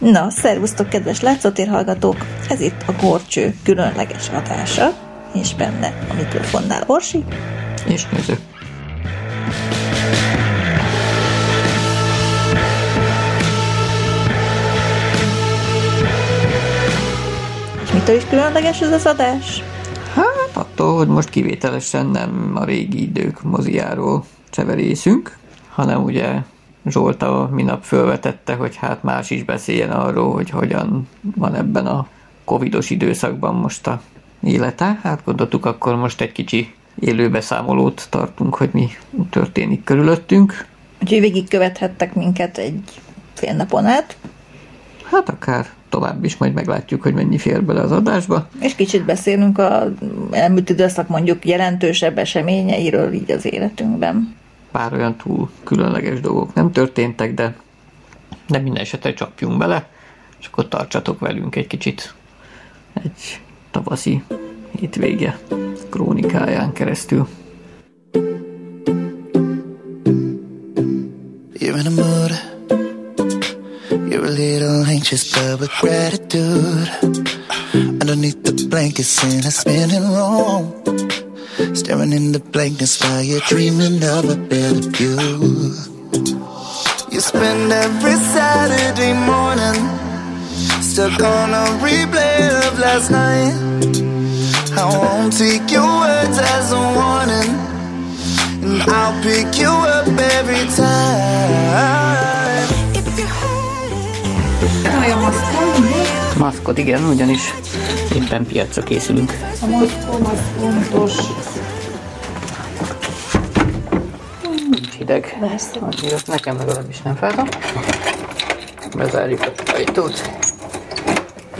Na, szervusztok, kedves látszótér hallgatók! Ez itt a Gorcső különleges adása, és benne a mikrofonnál Orsi. És néző. És mitől is különleges ez az adás? Hát attól, hogy most kivételesen nem a régi idők moziáról cseverészünk, hanem ugye Zsolta minap fölvetette, hogy hát más is beszéljen arról, hogy hogyan van ebben a covidos időszakban most a élete. Hát gondoltuk, akkor most egy kicsi élőbeszámolót tartunk, hogy mi történik körülöttünk. Úgyhogy végigkövethettek minket egy fél napon át, Hát akár tovább is, majd meglátjuk, hogy mennyi fér bele az adásba. és kicsit beszélünk a elmúlt időszak mondjuk jelentősebb eseményeiről így az életünkben. Pár olyan túl különleges dolgok nem történtek, de, de minden esetre csapjunk bele, és akkor tartsatok velünk egy kicsit egy tavaszi hétvége krónikáján keresztül. You're in a mood. You're a little anxious, but with gratitude. Underneath the blankets in a spinning room. Staring in the blankness while you're dreaming of a better view. You spend every Saturday morning stuck on a replay of last night. I won't take your words as a warning. And I'll pick you up every time. If you're hurting. Maszkot, igen, ugyanis éppen piacra készülünk. A maszkom az fontos. Nincs hideg. Persze. Annyira nekem legalábbis nem fájdom. Bezárjuk a ajtót.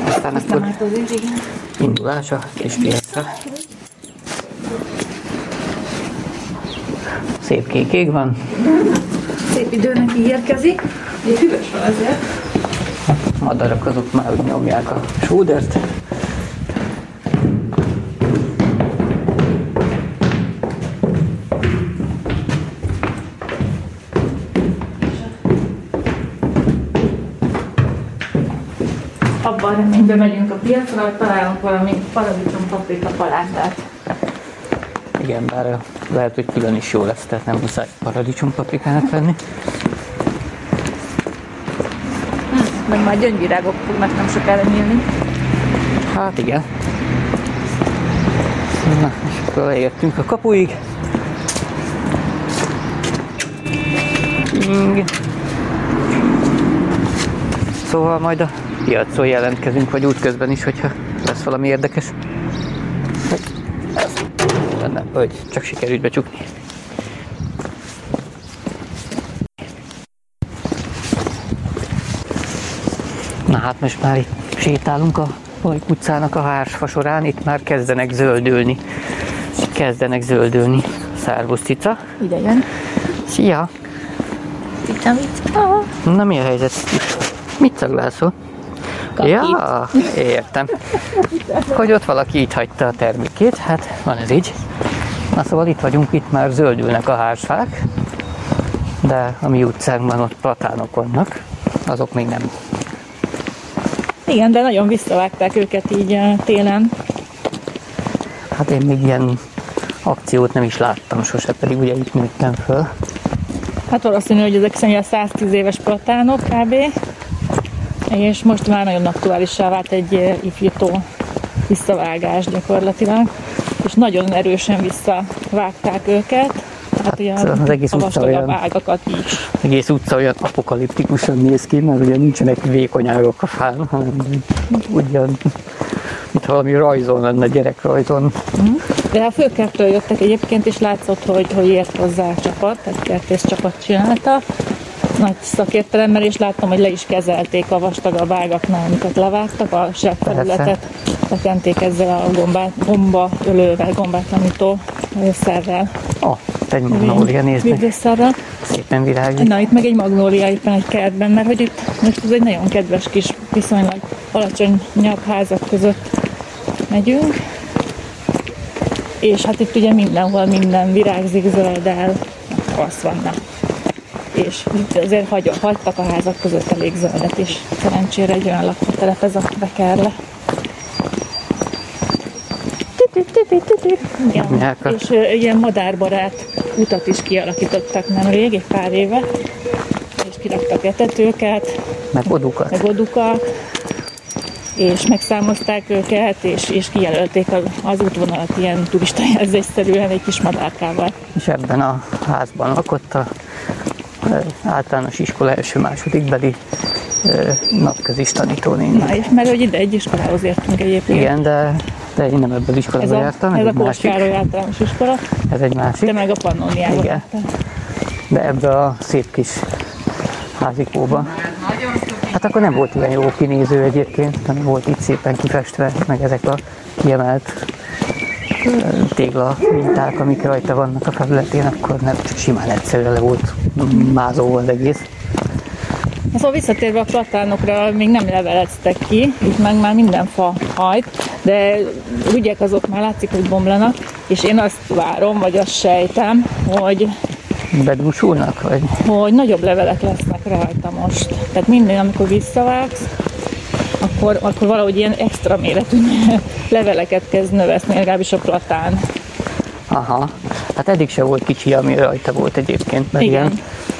Aztán akkor hát az igen. indulás a kis piacra. Szép kék ég van. Szép időnek ígérkezik. Egy hűvös van azért. Madarak azok már nyomják a sódert. Abban a reményben megyünk a piacra, találunk valami paradicsom paprika palántát. Igen, bár lehet, hogy külön is jó lesz, tehát nem muszáj paradicsom paprikának venni. Meg már gyöngyvirágok fognak nem sokára nyílni. Hát igen. Na, és akkor leértünk a kapuig. Ing. Szóval majd a piacon jelentkezünk, vagy útközben is, hogyha lesz valami érdekes. Ez benne, hogy csak sikerült becsukni. Na hát most már itt sétálunk a Pajk utcának a Hársfa során, itt már kezdenek zöldülni. Kezdenek zöldülni. Szervusz, cica. Ide jön. Szia! Cica, cica. Na mi a helyzet? Mit szaglászol? Ja, értem. Hogy ott valaki itt hagyta a termékét, hát van ez így. Na szóval itt vagyunk, itt már zöldülnek a hársfák, de a mi utcánkban ott platánok vannak, azok még nem. Igen, de nagyon visszavágták őket így eh, télen. Hát én még ilyen akciót nem is láttam sose, pedig ugye itt nőttem föl. Hát valószínű, hogy ezek szerint a 110 éves platánok kb. És most már nagyon aktuálissá vált egy eh, ifjító visszavágás gyakorlatilag. És nagyon erősen visszavágták őket. Hát ugye az egész utca olyan- ágakat is. egész utca olyan apokaliptikusan néz ki, mert ugye nincsenek vékony ágak a fán, hanem ugyan, mint valami rajzon lenne, gyerekrajzon. De a főkertől jöttek egyébként, és látszott, hogy, hogy ért hozzá a csapat, tehát kertész csapat csinálta. Nagy szakértelemmel, és láttam, hogy le is kezelték a vastagabb ágaknál, amiket levágtak, a területet lekenték ezzel a gombát, gomba ölővel, gombátlanító szerrel. Oh, egy magnólia, nézd meg, szépen virágzik. Na, itt meg egy magnólia éppen egy kertben, mert hogy itt most ez egy nagyon kedves kis, viszonylag alacsonyabb házak között megyünk. És hát itt ugye mindenhol minden virágzik, zöldel, az vannak. És itt azért hagy, hagytak a házak között elég zöldet is. Szerencsére egy olyan lakótelep ez a Bekerle. Igen. És ilyen madárbarát utat is kialakítottak nemrég, egy pár éve, és kiraktak etetőket, Meg odukat. meg odukat, és megszámozták őket, és, és kijelölték az, útvonalat ilyen turista jelzésszerűen egy kis madárkával. És ebben a házban lakott a általános iskola első-második beli napközis tanítónéni. Na, és mert hogy ide egy iskolához értünk egyébként. Igen, de, de én nem ebből Ez iskolába a, jártam, ez ez a. Kóskároly általános iskola, Ez egy másik. de meg a Pannoniában. Igen. De ebbe a szép kis házikóba. Hát akkor nem volt ilyen jó kinéző egyébként, hanem volt itt szépen kifestve, meg ezek a kiemelt tégla minták, amik rajta vannak a felületén, akkor nem csak simán egyszerűen le volt mázolva az egész. Szóval visszatérve a platánokra még nem leveleztek ki, itt meg már minden fa hajt, de ügyek azok már látszik, hogy bomlanak, és én azt várom, vagy azt sejtem, hogy, Bedúsulnak, vagy hogy nagyobb levelek lesznek rajta most. Tehát minden, amikor visszavágsz, akkor, akkor valahogy ilyen extra méretű leveleket kezd növeszni, legalábbis a platán. aha. Hát eddig se volt kicsi, ami rajta volt egyébként, mert Igen. ilyen,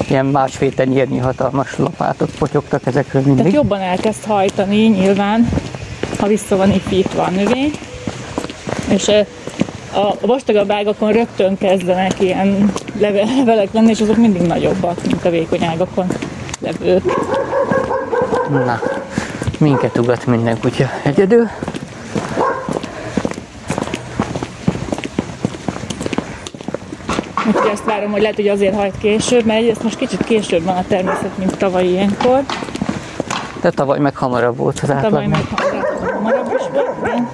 ilyen másfél tenyérnyi hatalmas lapátok potyogtak ezekről mindig. Tehát jobban elkezd hajtani nyilván, ha vissza van építve a növény. És a vastagabb ágakon rögtön kezdenek ilyen leve- levelek lenni, és azok mindig nagyobbak, mint a vékony ágakon levők. Na, minket ugat minden kutya egyedül. Úgyhogy azt várom, hogy lehet, hogy azért hajt később, mert ez most kicsit később van a természet, mint tavaly ilyenkor. De tavaly meg hamarabb volt az Tavaly átlag. meg hamarabb is volt, igen.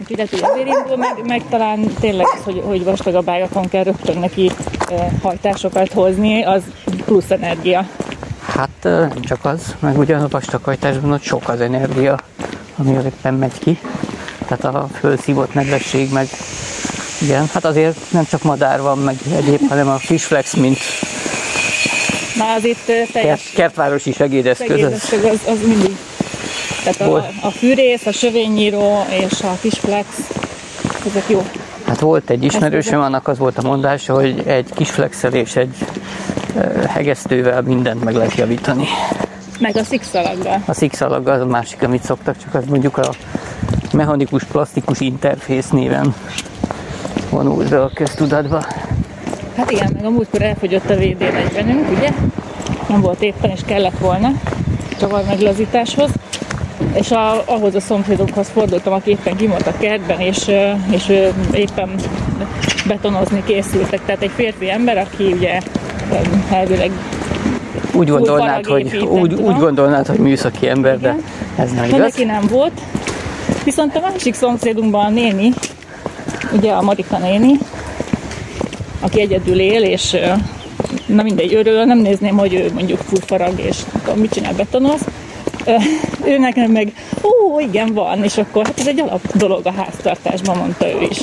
Úgyhogy lehet, hogy azért indul, meg, meg talán tényleg az, hogy, hogy vastagabb ágakon kell rögtön neki hajtásokat hozni, az plusz energia. Hát nem csak az, meg ugye a vastaghajtásban ott sok az energia, ami éppen megy ki. Tehát a fölszívott nedvesség, meg igen, hát azért nem csak madár van, meg egyéb, hanem a Fishflex, mint Már az itt teljes kert, kertvárosi segédeszköz. Az, segédeszköz, az, az mindig. Tehát Volt. a, a fűrész, a sövénynyíró és a kisflex, ezek jó. hát volt egy ismerősöm, annak az volt a mondása, hogy egy kis flexel és egy hegesztővel mindent meg lehet javítani. Meg a szikszalaggal. A szikszalag az a másik, amit szoktak, csak az mondjuk a mechanikus plastikus interfész néven vonult be a köztudatba. Hát igen, meg a múltkor elfogyott a VD40-ünk, ugye? Nem volt éppen, és kellett volna csavar meglazításhoz. És a, ahhoz a szomszédokhoz fordultam, aki éppen kim volt a kertben, és, és éppen betonozni készültek. Tehát egy férfi ember, aki ugye elvileg Úgy gondolnád, hogy, úgy, úgy gondolnád, hogy műszaki ember, de Igen. ez nem de igaz. neki nem volt. Viszont a másik szomszédunkban a néni, ugye a Marika néni, aki egyedül él, és na mindegy, őről nem nézném, hogy ő mondjuk fúfarag, és tudom, mit csinál betonoz. Ő nekem meg, ó, igen, van, és akkor hát ez egy alap dolog a háztartásban, mondta ő is.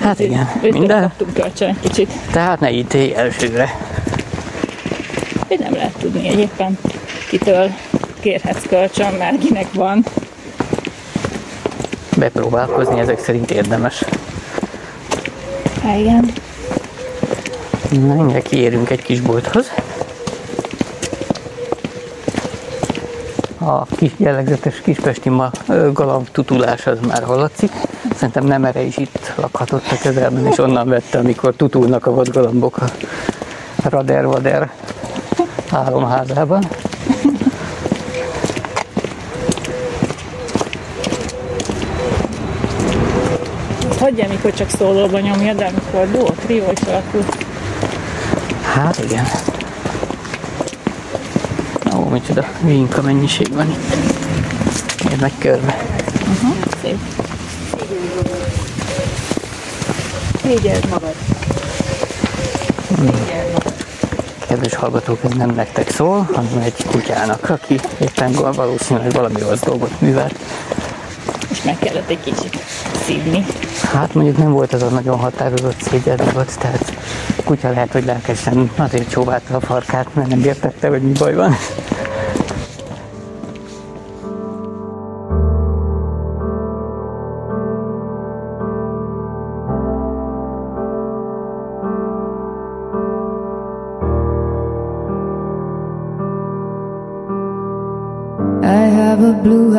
Hát igen, Őtől minden. kaptunk kölcsön egy kicsit. Tehát ne ítélj elsőre. Hogy nem lehet tudni, hogy éppen kitől kérhetsz kölcsön, mert kinek van. Bepróbálkozni ezek szerint érdemes. Hát igen. Na, mindjárt kiérünk egy kis bolthoz. A kis jellegzetes kispesti ma, galamb tutulás az már hallatszik. Szerintem nem erre is itt lakhatott a közelben, és onnan vette, amikor tutulnak a vadgalambok a Rader-Vader álomházában. Hagyja, mikor csak szólóba nyomja, de amikor duó, trió is alakul. Hát igen. Ó, micsoda vinka mennyiség van itt. Miért meg körbe. Szép. Figyeld magad. Kedves hallgatók, ez nem nektek szól, hanem egy kutyának, aki éppen val- valószínűleg valami rossz dolgot művel. Meg kellett egy kicsit szívni. Hát mondjuk nem volt az a nagyon határozott szégyelni volt, tehát kutya lehet, hogy lelkesen azért csóválta a farkát, mert nem értette, hogy mi baj van.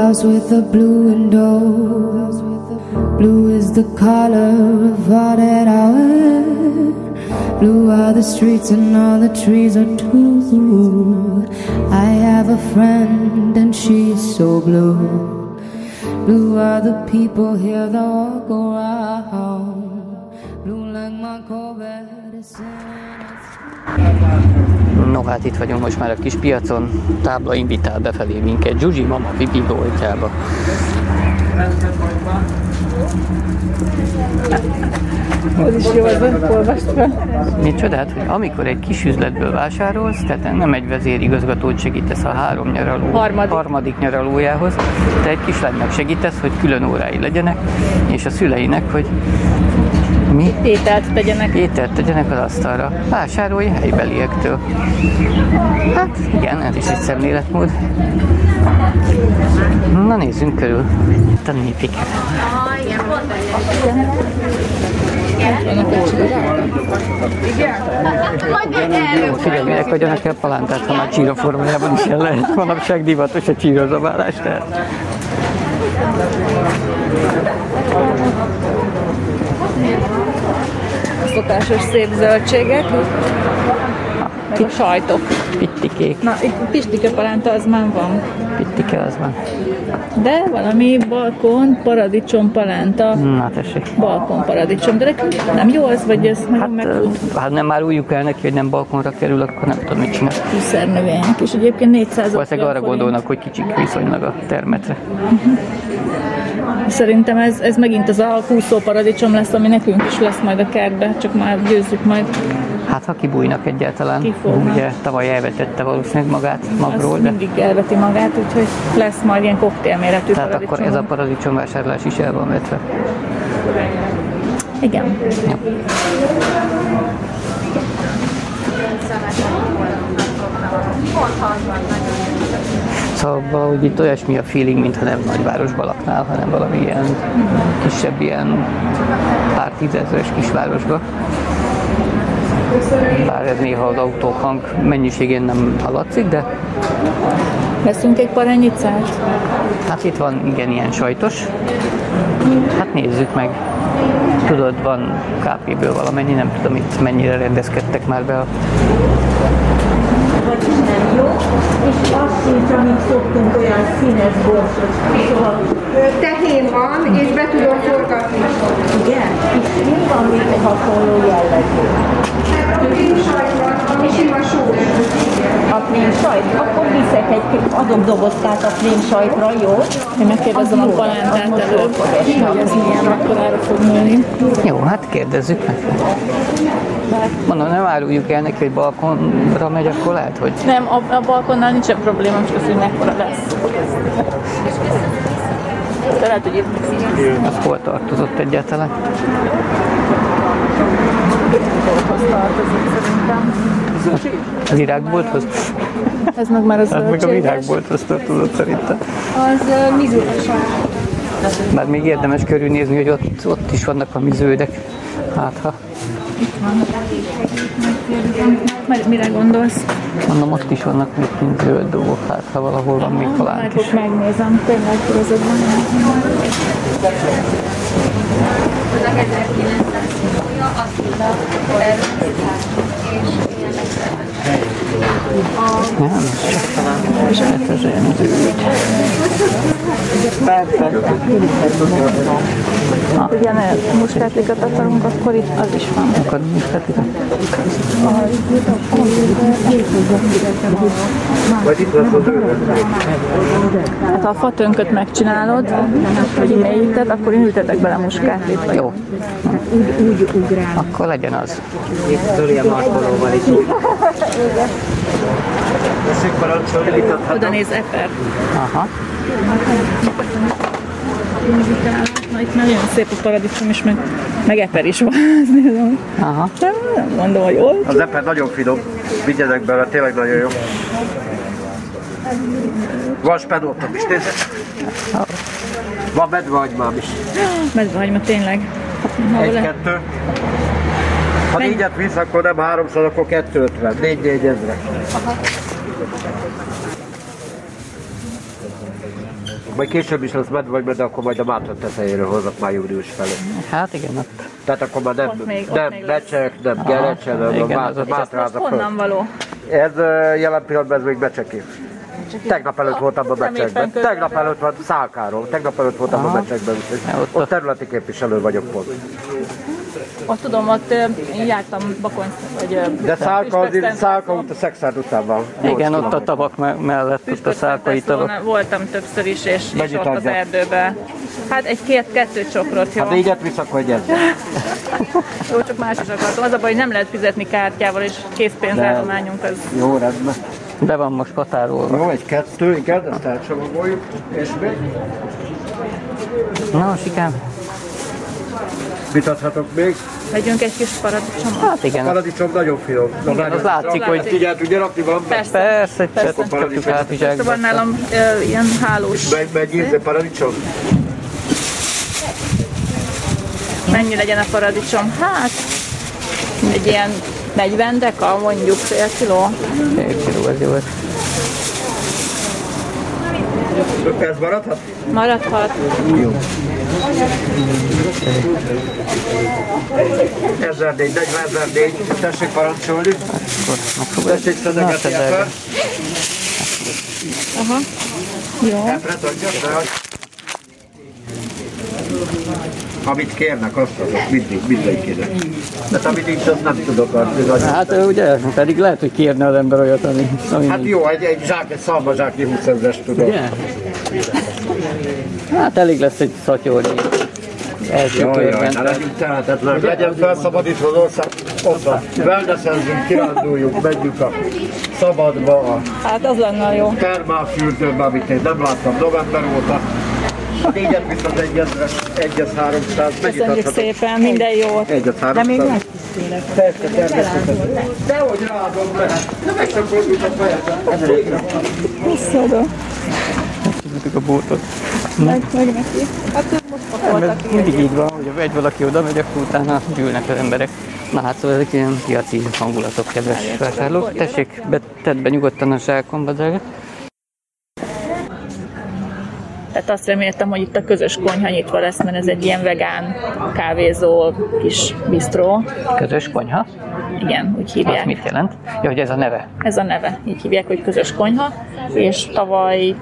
House with a blue window. Blue is the color of all that I wear. Blue are the streets and all the trees are too. Blue. I have a friend and she's so blue. Blue are the people here that walk around. Blue like my Corvette is No hát itt vagyunk most már a kis piacon, tábla invitál befelé minket Zsuzsi mama pipi boltjába. Az is jó, az olvast fel. Mi csodát, hogy amikor egy kis üzletből vásárolsz, tehát nem egy vezérigazgatót segítesz a három nyaraló Harmadik. harmadik nyaralójához, te egy kislánynak segítesz, hogy külön órái legyenek, és a szüleinek, hogy mi Ételt tegyenek. ételt tegyenek az asztalra. Vásárolj helybeliektől. Hát igen, ez is egy szemléletmód. Na nézzünk körül. Itt a népiket. Figyelj, minek hagyjanak el palántát, ha már csíra formájában is el lehet. Manapság divatos a csírozabálás, tehát. A szokásos szép zöldségek. A sajtok. Pittikék, Na, itt pistike palánta az már van. pittike az van. De valami balkon, paradicsom palánta. Na tessék. Balkon paradicsom. De nem jó az, vagy ez Hát, megfut? hát nem már újjuk el neki, hogy nem balkonra kerül, akkor nem tudom mit csinál. Fűszernövények. És egyébként 400 Valószínűleg arra gondolnak, hogy kicsik viszonylag a termetre. Szerintem ez, ez megint az a kúszó paradicsom lesz, ami nekünk is lesz majd a kertbe, csak már győzzük majd. Hát ha kibújnak egyáltalán, Kifognak. ugye tavaly elvetette valószínűleg magát magról, de mindig elveti magát, úgyhogy lesz majd ilyen koktélméretű tehát paradicsom. akkor ez a paradicsomvásárlás is el van vetve. Igen. Szóval valahogy itt olyasmi a feeling, mintha nem nagyvárosban laknál, hanem valami ilyen kisebb, ilyen pár tízezeres kisvárosba. Bár ez néha az autók hang mennyiségén nem hallatszik, de Veszünk egy parányicát? hát itt van igen ilyen sajtos. Hát nézzük meg. Tudod, van KP-ből valamennyi, nem tudom itt mennyire rendezkedtek már be a és azt sincs, amit szoktunk, olyan színes borsot. Szóval, Tehén van, és be tudom forgatni. igen, és mi van még egy hasonló jellegű? Krém A krém sajt? Akkor viszek egy, adok dobozkát a krém sajtra, jó? Én megkérdezem a palántát esni. hogy ez milyen akkorára fog nőni. Jó, hát kérdezzük meg. Mondom, nem áruljuk el neki, hogy balkonra megy, akkor lehet, hogy Nem, a, a balkonnál nincsen probléma, csak az, hogy mekkora lesz. De lehet, hogy itt az hol tartozott egyáltalán. bolthoz tartozik szerintem. Az virágbolthoz? Ez meg már az Hát meg a virágbolthoz tartozott szerintem. Az uh, mizúros. Bár még érdemes körülnézni, hogy ott, ott is vannak a miződek. Hát ha, Mert mire gondolsz? mondom, ott is vannak még kint zöld dolgok, hát ha valahol van még Majd palánk is. ott megnézem, tényleg Thank you. Nem, csak hát ez olyan zöld. Ha igen, muskátlikat akarunk, akkor itt az is van. Akkor muskátlikat? Hát ha a fatönköt megcsinálod, hogy mélyíted, akkor én ültetek bele muskátlit. Jó. Akkor legyen az. oda néz Eper. Aha. Na itt nagyon szép a paradicsom is, meg, meg Eper is van. Aha. Nem mondom, hogy olcsó. Az eper nagyon finom. Vigyenek bele, tényleg nagyon jó. Van spenótom is, nézd. Van medvehagymám is. Medvehagyma tényleg. Ha Egy, le- kettő. Ha Mennyi? négyet visz, akkor nem 300, akkor 250. Négy, négy ezre. Majd később is lesz medve, de akkor majd a Mátra tetejéről hozok már június felé. Hát igen, ott Tehát akkor már nem, Ott még- ott nem lesz. becsek, nem gerecse, nem a igen, az Mátra, ott- Mátra az a honnan való? Ez jelen pillanatban ez még becseké. Tegnap előtt voltam a becsekben. Tegnap előtt van Szálkáról. Tegnap előtt voltam a becsekben. ott- Ott területi képviselő vagyok pont. Ott tudom, ott én jártam Bakony, vagy De Szálka, azért, Szálka út a Szexárd. Nyolc igen, ott a me- mellett, ott a szálkai tavak. Lászlón voltam többször is, és, és ott az erdőbe. Hát egy két, kettő csokrot, jó. Ha négyet visz, akkor egy. Jó, csak más is akartam. Az a baj, hogy nem lehet fizetni kártyával, és készpénzállományunk az Jó, rendben. Be van most határolva. Jó, egy kettő, igen, ezt elcsomagoljuk. És még? Na, sikám. Mit adhatok még? vegyünk egy kis paradicsomot. Hát igen, Paradicsom nagyon finom. Na, Igen, az látszik, hogy- Így el tudja rakni, van Persze. persze, Persze. persze, csapjuk át Szóval zsákba. nálam ö, ilyen hálós. Megy ízre paradicsom? Mennyi legyen a paradicsom? Hát, egy ilyen 40 deka, mondjuk fél kiló. Fél kiló, ez jó. Ez maradhat? Maradhat. Ezer négy, 40 ezer négy. Tessék parancsolni. Akkor megfogod. Tessék szedegetni ebben. Aha. Jó. Amit kérnek, azt azok mindig, mindenkinek. De amit nincs, azt nem tudok adni. Hát ugye, pedig lehet, hogy kérne az ember olyat, ami, ami Hát jó, egy, egy zsák, egy szalmazsáknyi 20 ezres tudok. Ugye? Hát elég lesz egy szatyornyi első Jaj, jaj, körben. ne legyünk tehetetlenek, legyen felszabadítva az ország, ott van, wellnessenzünk, kiránduljuk, menjünk a szabadba, a Hát az lenne a jó. termálfürdőbe, amit én nem láttam november óta. A négyet viszont egyezre, egyez 300, mennyit Köszönjük szépen, minden jót. Egyet 300. Persze, természetesen. Dehogy ráadom lehet. De meg sem fordultam fejet. Tudjuk a bótot. Meg, meg neki. Hát ők most Nem, pakoltak ez mindig így van, hogy egy valaki oda megy, akkor utána gyűlnek az emberek. Na hát szóval ezek ilyen piaci hangulatok, kedves vásárlók. Tessék, be, tedd be nyugodtan a zsákomba, drága. Tehát azt reméltem, hogy itt a közös konyha nyitva lesz, mert ez egy ilyen vegán kávézó kis bistró. Közös konyha. Igen, úgy Az hívják. mit jelent? Ja, hogy ez a neve. Ez a neve, így hívják, hogy közös konyha, és tavaly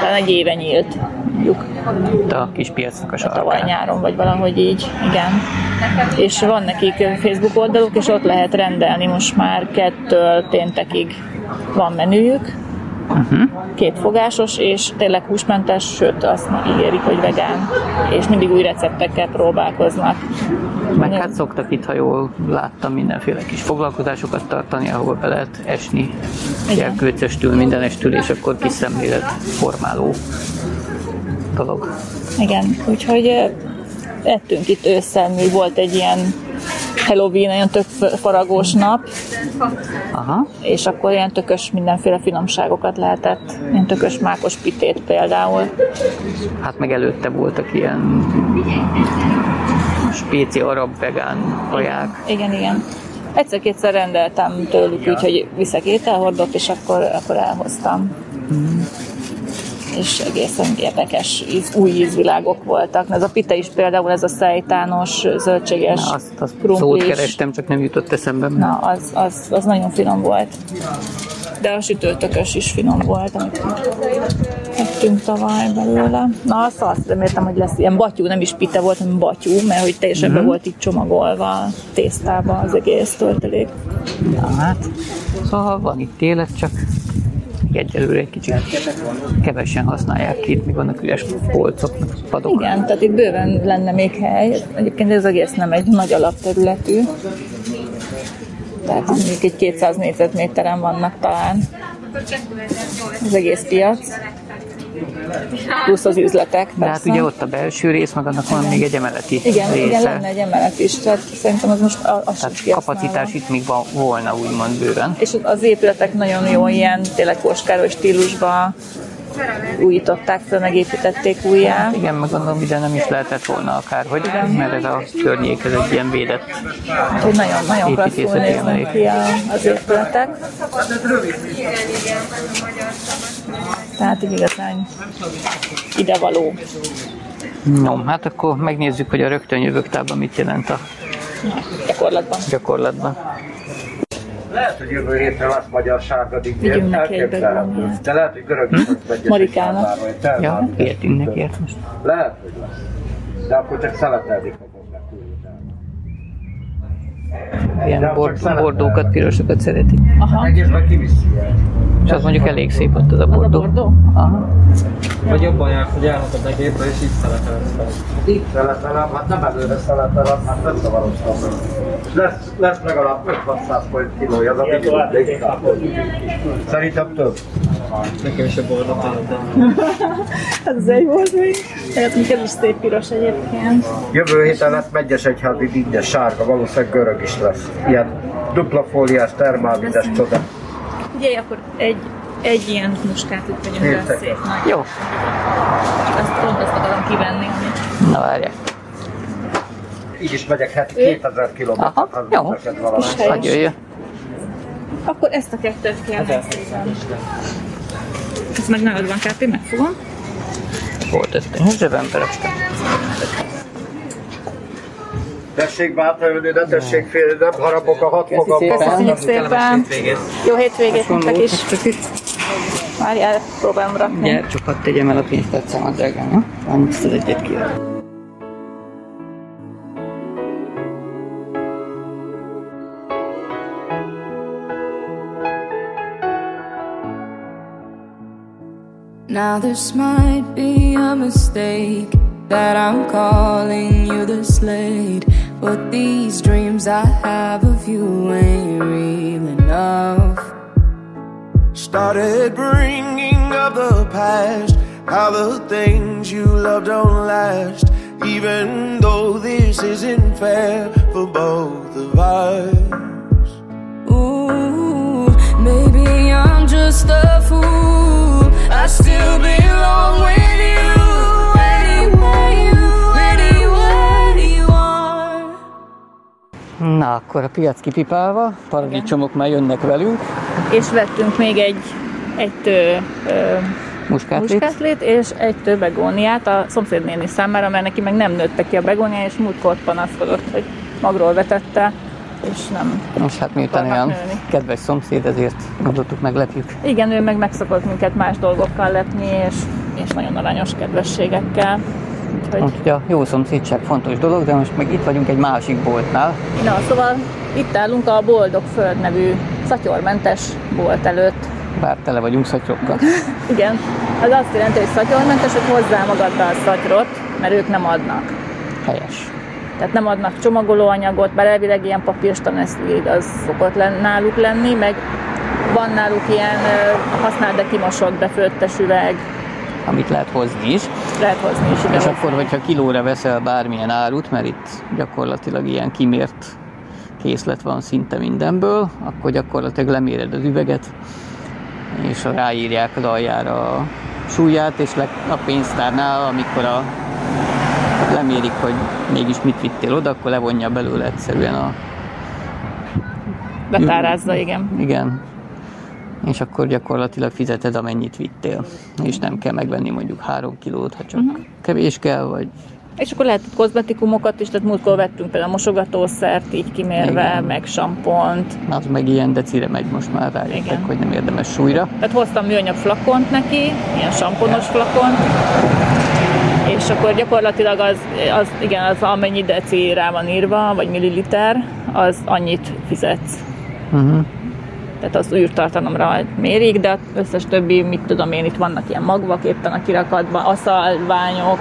talán egy éve nyílt, mondjuk a kis piacnak a tavaly sarkán. nyáron, vagy valahogy így, igen. És van nekik Facebook oldaluk, és ott lehet rendelni most már kettől péntekig van menüjük, Uh-huh. kétfogásos, és tényleg húsmentes, sőt azt ígérik, hogy vegán, és mindig új receptekkel próbálkoznak. Meg hát szoktak itt, ha jól láttam, mindenféle kis foglalkozásokat tartani, ahol be lehet esni ilyen kőcestül, mindenestül, és akkor kis szemlélet formáló dolog. Igen, úgyhogy eh, ettünk itt ősszel, mi volt egy ilyen Halloween, olyan tök faragós nap, Aha, és akkor ilyen tökös mindenféle finomságokat lehetett, ilyen tökös mákos pitét például. hát meg előtte voltak ilyen spéci arab vegán kaják. Igen, igen. Egyszer-kétszer rendeltem tőlük, úgyhogy viszek és akkor, akkor elhoztam. És egészen érdekes íz, új ízvilágok voltak. Ez a pite is például, ez a szejtános, zöldséges Na, azt, azt szót krumplis. kerestem, csak nem jutott eszembe. Na, az, az, az nagyon finom volt. De a sütőtökös is finom volt, amit ettünk tavaly belőle. Na, azt, azt reméltem, hogy lesz ilyen batyú, nem is pite volt, hanem batyú, mert hogy teljesen be volt így csomagolva tésztába az egész töltelék. Na hát, szóval van itt élet, csak egyelőre egy kicsit kevesen használják ki, itt még vannak üres polcok, padok. Igen, tehát itt bőven lenne még hely. Egyébként ez egész nem egy nagy alapterületű. Tehát mondjuk egy 200 négyzetméteren vannak talán az egész piac. Plusz az üzletek, De hát persze. ugye ott a belső rész, meg annak van még egy emeleti igen, része. igen, lenne egy emelet is, tehát szerintem az most a- az Tehát kapacitás itt még van, volna úgymond bőven. És az épületek nagyon jó ilyen, tényleg Koskároly stílusban újították fel, megépítették újjá. Igen, meg gondolom ide nem is lehetett volna akárhogy, mert ez a környék, ez egy ilyen védett. Úgyhogy nagyon, nagyon klasszul Építészeti néznek ki a- az épületek. Tehát így igazán idevaló. No, hát akkor megnézzük, hogy a rögtön jövök tábla mit jelent a Gyakorlatban. gyakorlatban. Lehet, hogy jövő hétre lesz magyar sárga egy elképzelhető. De lehet, hogy görög vegyes Marikának. Ja, értünk neki, ért most. Lehet, hogy lesz. De akkor csak szeletelni fogok meg Ilyen bord, bordókat, pirosokat szeretik. Aha. És az mondjuk elég szép ott az a Az a bordó. bordó? Aha. Vagy jobban jársz, hogy elhatod a gépre, és így szeletelsz fel. Itt szeletelem, hát nem előre szeletelem, hát nem zavaroztam meg. Lesz, lesz legalább 5-600 forint kilója, az a több. Szerintem több. Nekem is a bordot adott. Ez az egy volt még. Tehát ez is szép piros egyébként. Jövő héten lesz Megyes Egyházi dinnyes sárga, valószínűleg görög is lesz. Ilyen dupla fóliás, termálvides csoda. Ugye akkor egy, egy ilyen muskát itt vegyünk be, Értek. szép nagy. Jó, Ezt pont azt akarom kivenni, amit na várják. Így is megyek hát 2000 kilométert, Aha, az jó. Hagyj jöjjön. Akkor ezt a kettőt kell megszívem. Ez meg nálad van, Kápi, megfogom. Volt ez a zsebembe raktam. Tessék bátraülni, ne tessék félni, nem harapok a hat fogamba. Köszönjük szépen. Jó hétvégét nektek is. Várjál, próbálom rakni. Gyere, csak hadd tegyem el a pénztárcámat, drágám. ha? Ezt az egyet kijön. Now this might be a mistake that I'm calling you the slate, but these dreams I have of you ain't real enough. Started bringing up the past, how the things you love don't last. Even though this isn't fair for both of us. Ooh, maybe I'm just a fool. I still belong with you Na, akkor a piac kipipálva, paradicsomok már jönnek velünk, És vettünk még egy, egy tő ö, muskátlét. muskátlét és egy tő begóniát a szomszédnéni számára, mert neki meg nem nőtte ki a begónia, és múltkor panaszkodott, hogy magról vetette, és nem. Most hát miután olyan nőni. kedves szomszéd, ezért gondoltuk meglepjük. Igen, ő meg megszokott minket más dolgokkal lepni, és, és nagyon aranyos kedvességekkel. Úgyhogy, Úgyhogy a jó szomszédság fontos dolog, de most meg itt vagyunk egy másik boltnál. na, szóval itt állunk a Boldog Föld nevű szatyormentes bolt előtt. Bár tele vagyunk szatyrokkal. Igen, az azt jelenti, hogy szatyormentes, hogy hozzá a szatyrot, mert ők nem adnak. Helyes. Tehát nem adnak csomagolóanyagot, bár elvileg ilyen papírstaneszli az szokott len, náluk lenni, meg van náluk ilyen ö, használt, de kimosott, befőttes üveg, Amit lehet hozni is. lehet hozni is. És akkor, hogyha kilóra veszel bármilyen árut, mert itt gyakorlatilag ilyen kimért készlet van szinte mindenből, akkor gyakorlatilag leméred az üveget, és ráírják az aljára a súlyát, és a pénztárnál, amikor a lemérik, hogy mégis mit vittél oda, akkor levonja belőle egyszerűen a... Betárázza, igen. Igen. És akkor gyakorlatilag fizeted, amennyit vittél. És nem kell megvenni mondjuk három kilót, ha csak uh-huh. kevés kell, vagy És akkor lehet kozmetikumokat is, tehát múltkor vettünk például mosogatószert így kimérve, Igen. meg sampont. az meg ilyen decire megy most már rájöttek, Igen. hogy nem érdemes súlyra. Tehát hoztam műanyag flakont neki, ilyen samponos flakont, és akkor gyakorlatilag az, az, igen, az amennyi deci rá van írva, vagy milliliter, az annyit fizetsz. Uh-huh. Tehát az űrtartalomra mérik, de az összes többi, mit tudom én, itt vannak ilyen magvak éppen a kirakatban, aszalványok,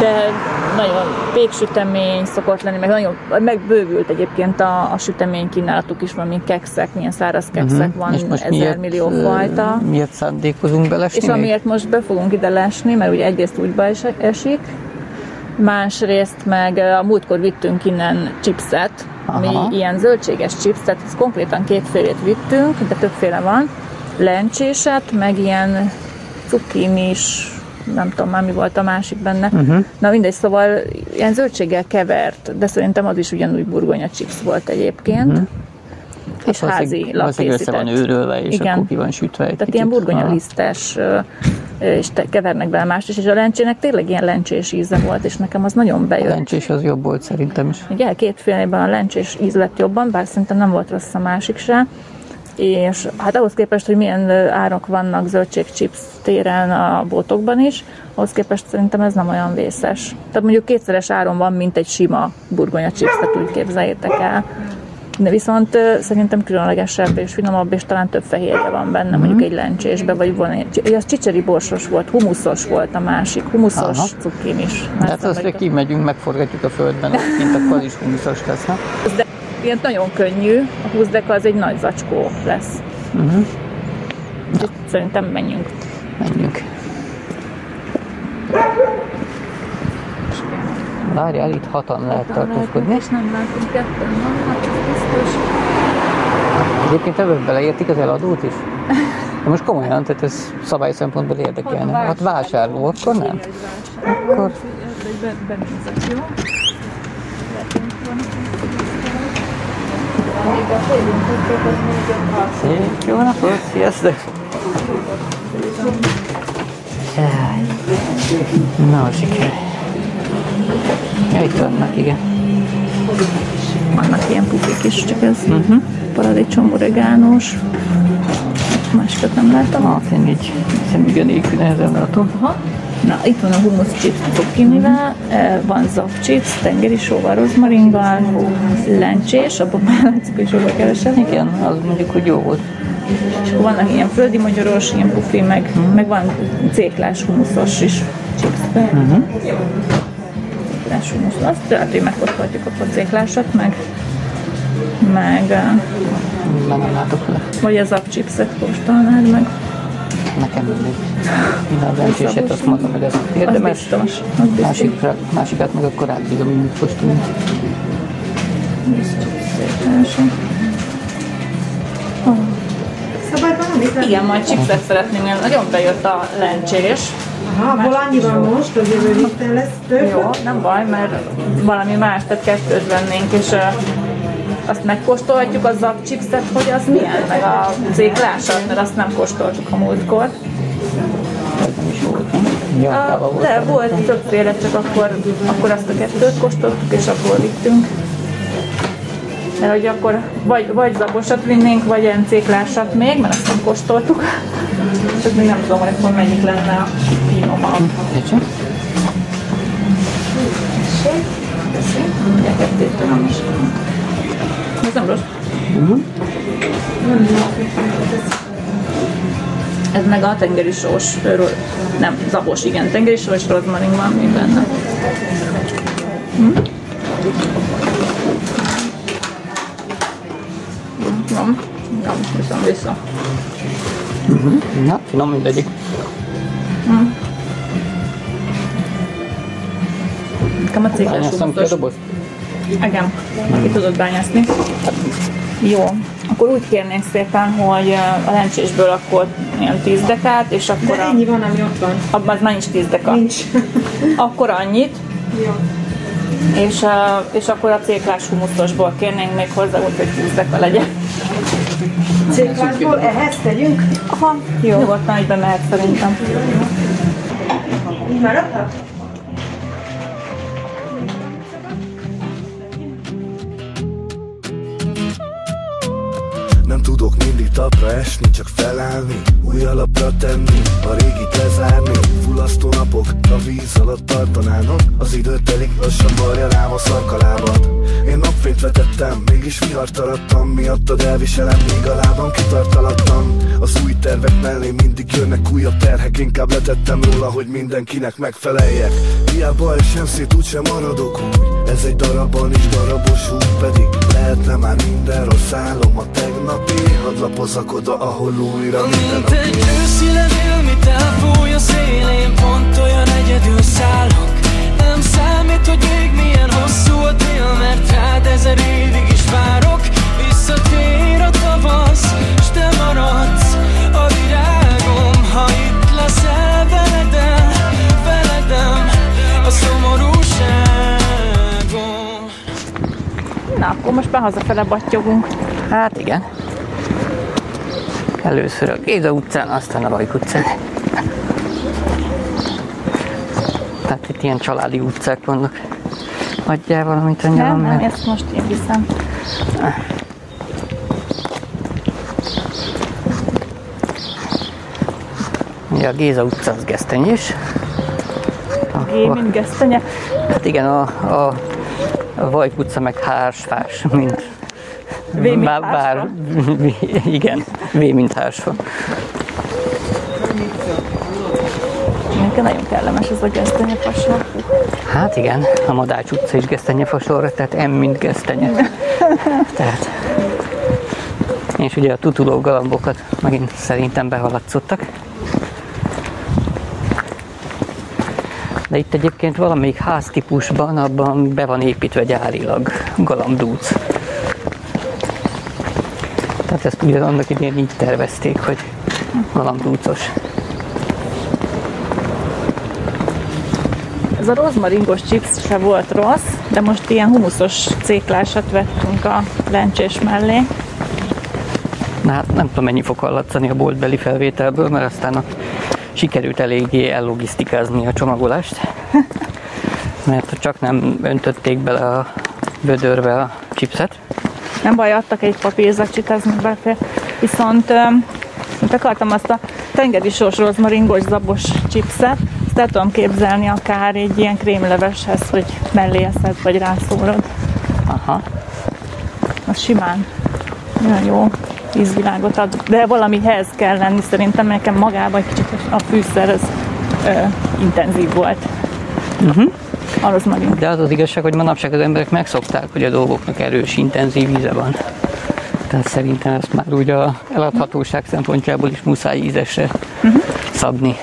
de nagyon péksütemény szokott lenni, meg nagyon megbővült egyébként a, a sütemény kínálatuk is, van, mint kekszek, milyen száraz kekszek van, Mhm. És most ezer miért, millió fajta. Miért szándékozunk belesni? És még? amiért most be fogunk ide lesni, mert ugye egyrészt úgy is esik, másrészt meg a múltkor vittünk innen chipset, ami Aha. ilyen zöldséges chips, tehát ez konkrétan kétfélét vittünk, de többféle van, lencséset, meg ilyen cukkinis, nem tudom már mi volt a másik benne. Uh-huh. Na mindegy, szóval ilyen zöldséggel kevert, de szerintem az is ugyanúgy burgonya chips volt egyébként. Uh-huh. És Hát házilag valószínűleg össze van őrölve, és Igen. akkor ki van sütve egy Tehát kicsit. ilyen burgonya lisztes, és te, kevernek bele mást is, és a lencsének tényleg ilyen lencsés íze volt, és nekem az nagyon A bejött. lencsés az jobb volt szerintem is. Ugye két félében a lencsés íz lett jobban, bár szerintem nem volt rossz a másik se. És hát ahhoz képest, hogy milyen árak vannak zöldségchips téren a boltokban is, ahhoz képest szerintem ez nem olyan vészes. Tehát mondjuk kétszeres áron van, mint egy sima burgonya chips, tehát úgy képzeljétek el. De viszont szerintem különlegesebb és finomabb, és talán több fehérje van benne, mondjuk egy lencsésbe, vagy van egy, az csicseri borsos volt, humuszos volt a másik, humuszos Aha. cukkim is. De hát azt, hogy kimegyünk, megforgatjuk a földben, kint akkor az is humuszos lesz, nem? de ilyen nagyon könnyű, a 20 deka az egy nagy zacskó lesz. Uh-huh. Úgyhogy szerintem menjünk. Menjünk. Várjál, itt hatan lehet tartózkodni. És nem látunk ketten, ez biztos. Egyébként ebben beleértik az eladót is? De most komolyan, tehát ez szabály szempontból érdekelne. Hát vásárló, akkor nem? Akkor Egy be- benézek, jó? Szép, jó napot, sziasztok! Na, siker. Ja, itt vannak, igen. Vannak ilyen pufik is, csak ez uh-huh. paradicsom oregánós. Másikat nem látom. Ah, én így szemügye nélkül nehezen látom. Aha. Na, itt van a hummus chips cukkinivel, eh, van zak chips, tengeri sóval, rozmaringgal, lencsés, abban már látszik, hogy sokkal kevesebb. Igen, az mondjuk, hogy jó volt. És akkor vannak ilyen földi magyaros, ilyen pufi, meg, meg van céklás humuszos is chipsbe. Uh-huh. Céklás humusz. Azt lehet, hogy megkóstolhatjuk akkor céklásat, meg meg eh, Már nem látok le. vagy a zap chipset kóstolnád meg. Nekem mindig. Minden az elséset azt mondom, hogy ez Az érdemes. biztos. Az biztos. Másikra, másikat meg akkor átbírom, mint kóstolni. Céklások. Szabadban amit nem? Igen, majd chipset szeretném, mert nagyon bejött a lencsés. Aha, abból annyi van most, hogy jövő héten lesz több. Jó, nem baj, mert valami más, tehát kettőt vennénk, és uh, azt megkóstolhatjuk a zap chipset, hogy az milyen, meg a céklásat, mert azt nem kóstoltuk a múltkor. Uh, volt. de volt többféle, csak akkor, akkor azt a kettőt kóstoltuk, és abból vittünk. Mert hogy akkor vagy, vagy zabosat vinnénk, vagy ilyen céklásat még, mert azt nem kóstoltuk. Csak még nem tudom, hogy akkor melyik lenne a tudom is. Ez meg a tengeri sós, nem, zabos, igen, tengeri sós rozmarin van még benne. Hm? Nyom, nyom, viszem vissza. Na, finom mindegyik. Nekem a céges Bányászom ki a humuszos. dobozt? Igen, aki tudod bányászni. Jó, akkor úgy kérnénk szépen, hogy a lencsésből akkor ilyen 10 dekát, és akkor De a, ennyi van, ami ott van. abban az már nincs 10 deka. Nincs. Akkor annyit, Jó. és, és akkor a céklás humuszosból kérnénk még hozzá, úgyhogy 20 deka legyen. Céklásból ehhez tegyünk. Aha, jó. Nyugodtan így bemehet szerintem. Így maradhat? Tapra esni, csak felállni Új alapra tenni, a régit lezárni Fullasztó napok a víz alatt tartanának Az idő telik, lassan varja rám a szarkalábat. Én napfényt vetettem, mégis vihart arattam Miattad elviselem, míg a lábam kitartalattam Az új tervek mellé mindig jönnek újabb terhek Inkább letettem róla, hogy mindenkinek megfeleljek. Hiába esem szét, úgysem maradok úgy Ez egy darabban is darabos út pedig Lehetne már minden rossz álom a tegnapi Hadd lapozak oda, ahol újra Mint egy őszi levél, mit elfúj a szélén Pont olyan egyedül szállok Nem számít, hogy még milyen hosszú a tél Mert rád ezer évig is várok Visszatér a tavasz, s te maradsz a virágom Ha itt leszel veledem, veledem A szomorúságom Na, akkor most már hazafele battyogunk. Hát igen. Először a Géza utcán, aztán a Rajk utcán. Tehát itt ilyen családi utcák vannak. Adjál valamit a Nem, nyelem, nem, mert ezt most én viszem. ugye a Géza utca az gesztenyés. G, mint gesztenye. Hát igen, a, a, a Vajk utca meg hársfás, mint V, mint bár, bár, igen, V mint hársfa. Nekem nagyon kellemes ez a gesztenye fasor. Hát igen, a Madács utca is gesztenyefasorra, tehát M mint gesztenye. tehát. És ugye a tutuló galambokat megint szerintem behaladszottak. De itt egyébként valamelyik háztípusban abban be van építve gyárilag galambdúc. Tehát ezt ugye annak idén így tervezték, hogy galambdúcos. Ez a rozmaringos chips se volt rossz, de most ilyen humuszos céklásat vettünk a lencsés mellé. Na hát nem tudom mennyi fog hallatszani a boltbeli felvételből, mert aztán a, sikerült eléggé ellogisztikázni a csomagolást. Mert csak nem öntötték bele a vödörbe a chipset. Nem baj, adtak egy papírzacsit, ez még belefér. Viszont öm, itt akartam azt a tengeri sós rozmaringos zabos chipset, ezt el tudom képzelni akár egy ilyen krémleveshez, hogy mellé eszed, vagy rászórod. Aha. Az simán. Nagyon jó ízvilágot ad, de valamihez kell lenni szerintem, nekem magában egy kicsit a fűszer az ö, intenzív volt. Uh-huh. A rozmarin. De az az igazság, hogy manapság az emberek megszokták, hogy a dolgoknak erős, intenzív íze van. Tehát szerintem ezt már úgy a eladhatóság szempontjából is muszáj ízesre uh-huh. szabni.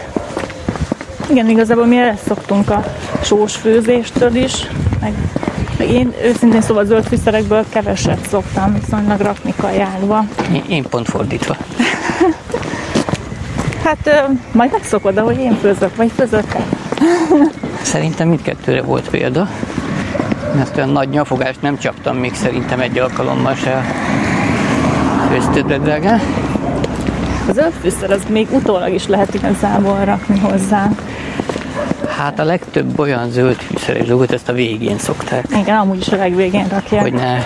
Igen, igazából mi erre szoktunk a sós főzéstől is, meg, meg én őszintén szóval zöld fűszerekből keveset szoktam viszonylag rakni kajába. Én, én pont fordítva. Hát ö, majd megszokod, ahogy én főzök, vagy főzök? Szerintem mindkettőre volt példa. Mert olyan nagy nyafogást nem csaptam még szerintem egy alkalommal se a főztődre drágán. A zöld fűszer az még utólag is lehet igazából rakni hozzá. Hát a legtöbb olyan zöld fűszeres dolgot ezt a végén szokták. Igen, amúgy is a legvégén rakják. Hogy ne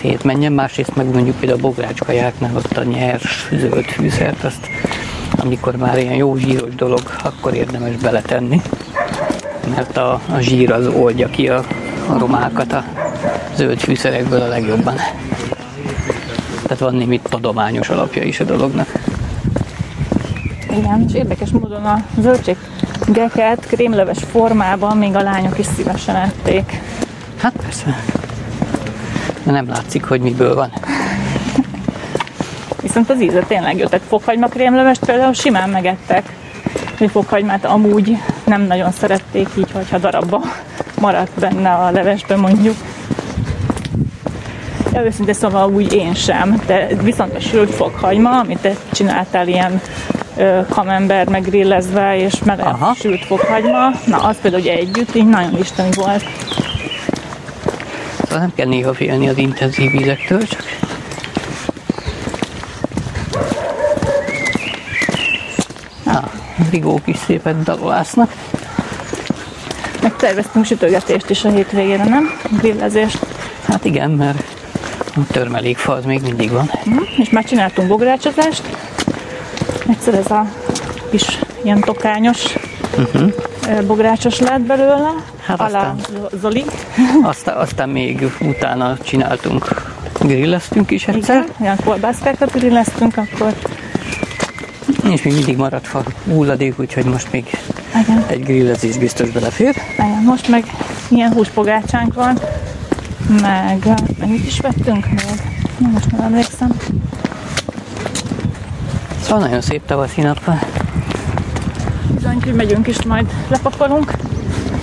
szétmenjen, másrészt meg mondjuk például a bográcskajáknál ott a nyers zöld fűszert, azt amikor már ilyen jó zsíros dolog, akkor érdemes beletenni. Mert a, a zsír az oldja ki a aromákat a zöld fűszerekből a legjobban. Tehát van némi tudományos alapja is a dolognak. Igen, és érdekes módon a zöldséggeket krémleves formában még a lányok is szívesen ették. Hát persze. De nem látszik, hogy miből van. Viszont az íze tényleg jó, tehát fokhagyma krémlevest például simán megettek. Hogy fokhagymát amúgy nem nagyon szerették így, hogyha darabba maradt benne a levesbe mondjuk. Ja, őszintén szóval úgy én sem, de viszont a sült fokhagyma, amit te csináltál ilyen ö, kamember meg grillezve és meleg Aha. sült fokhagyma, na az például ugye együtt így nagyon isteni volt. Szóval nem kell néha félni az intenzív ízektől, csak a rigók is szépen dalolásznak. Megterveztünk sütögetést is a hétvégére, nem? Grillezést. Hát igen, mert a törmelékfa az még mindig van. Mhm. És már csináltunk bográcsozást. Egyszer ez a kis ilyen tokányos Uh-huh. bográcsos lett belőle. Hát Alá aztán- Zo- Zoli. Aztán, aztán még utána csináltunk, grilleztünk is egyszer. Igen, olyan kolbászkákat grilleztünk, akkor És még mindig maradt fa hulladék, úgyhogy most még Igen. egy grillezés biztos belefér. Igen, most meg ilyen húspogácsánk van, meg mennyit is vettünk még? Na, most nem emlékszem. Szóval nagyon szép tavaszi nap van. Bizony, hogy megyünk is, majd lepakolunk.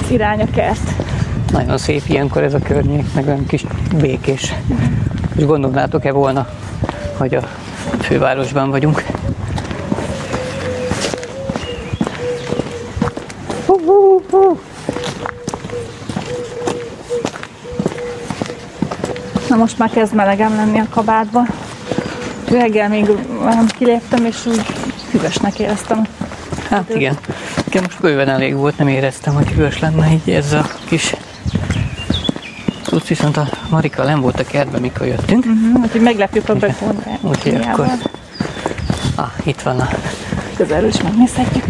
Az irány a kert. Nagyon szép ilyenkor ez a környék, meg olyan kis békés. És gondolnátok-e volna, hogy a fővárosban vagyunk? Na most már kezd melegem lenni a kabátban. Reggel még kiléptem, és úgy hűvösnek éreztem. Hát igen. Nekem most bőven elég volt, nem éreztem, hogy hűvös lenne így ez a kis Tudsz, viszont a Marika nem volt a kertben, mikor jöttünk. Uh-huh, úgyhogy meglepjük a begón. Úgyhogy akkor... Ah, itt van a Közelről is megnézhetjük.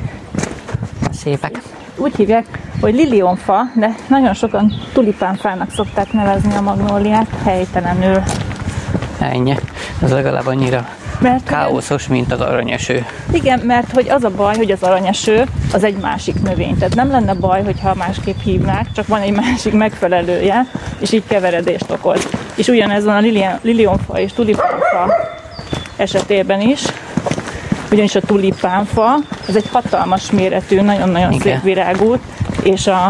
szépek. Úgy hívják, hogy lilionfa, de nagyon sokan tulipánfának szokták nevezni a magnóliát, helytelenül. Ennyi. Ez legalább annyira Mert káoszos, mint az aranyeső. Igen, mert hogy az a baj, hogy az aranyeső az egy másik növény. Tehát nem lenne baj, hogyha másképp hívnák, csak van egy másik megfelelője, és így keveredést okoz. És ugyanez van a lilian, lilionfa és tulipánfa esetében is. Ugyanis a tulipánfa, ez egy hatalmas méretű, nagyon-nagyon Igen. szép virágút, és a,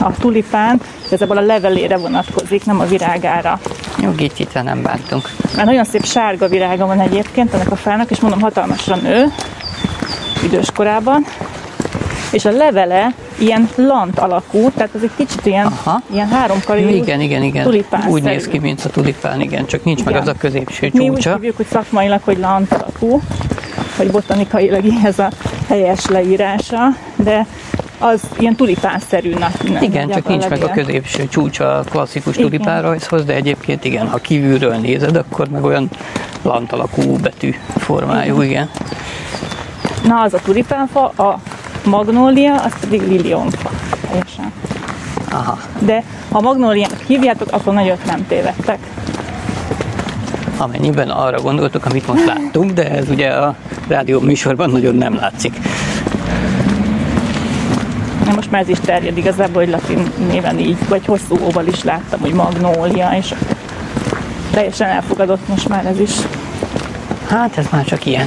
a tulipán igazából a levelére vonatkozik, nem a virágára. Jó, itt nem bántunk. Már nagyon szép sárga virága van egyébként ennek a fának, és mondom, hatalmasra nő idős korában. És a levele ilyen lant alakú, tehát ez egy kicsit ilyen, Aha. ilyen háromkarú igen, igen, igen. tulipánszerű. Úgy néz ki, mint a tulipán, igen, csak nincs meg Igen. az a középső Mi úgy csúcsa. hívjuk, hogy szakmailag, hogy lant alakú, vagy botanikailag ez a helyes leírása, de az ilyen tulipánszerű. Na, na, Igen, csak nincs meg a középső csúcsa a klasszikus Igen. tulipánrajzhoz, de egyébként igen, ha kívülről nézed, akkor meg olyan lant alakú betű formájú, igen. Na, az a tulipánfa, a magnólia, az pedig lilionfa. Teljesen. Aha. De ha magnóliának hívjátok, akkor nagyot nem tévedtek. Amennyiben arra gondoltok, amit most láttunk, de ez ugye a rádió műsorban nagyon nem látszik. Most már ez is terjed igazából, hogy latin néven így, vagy hosszú óval is láttam, hogy magnólia, és teljesen elfogadott most már ez is. Hát ez már csak ilyen.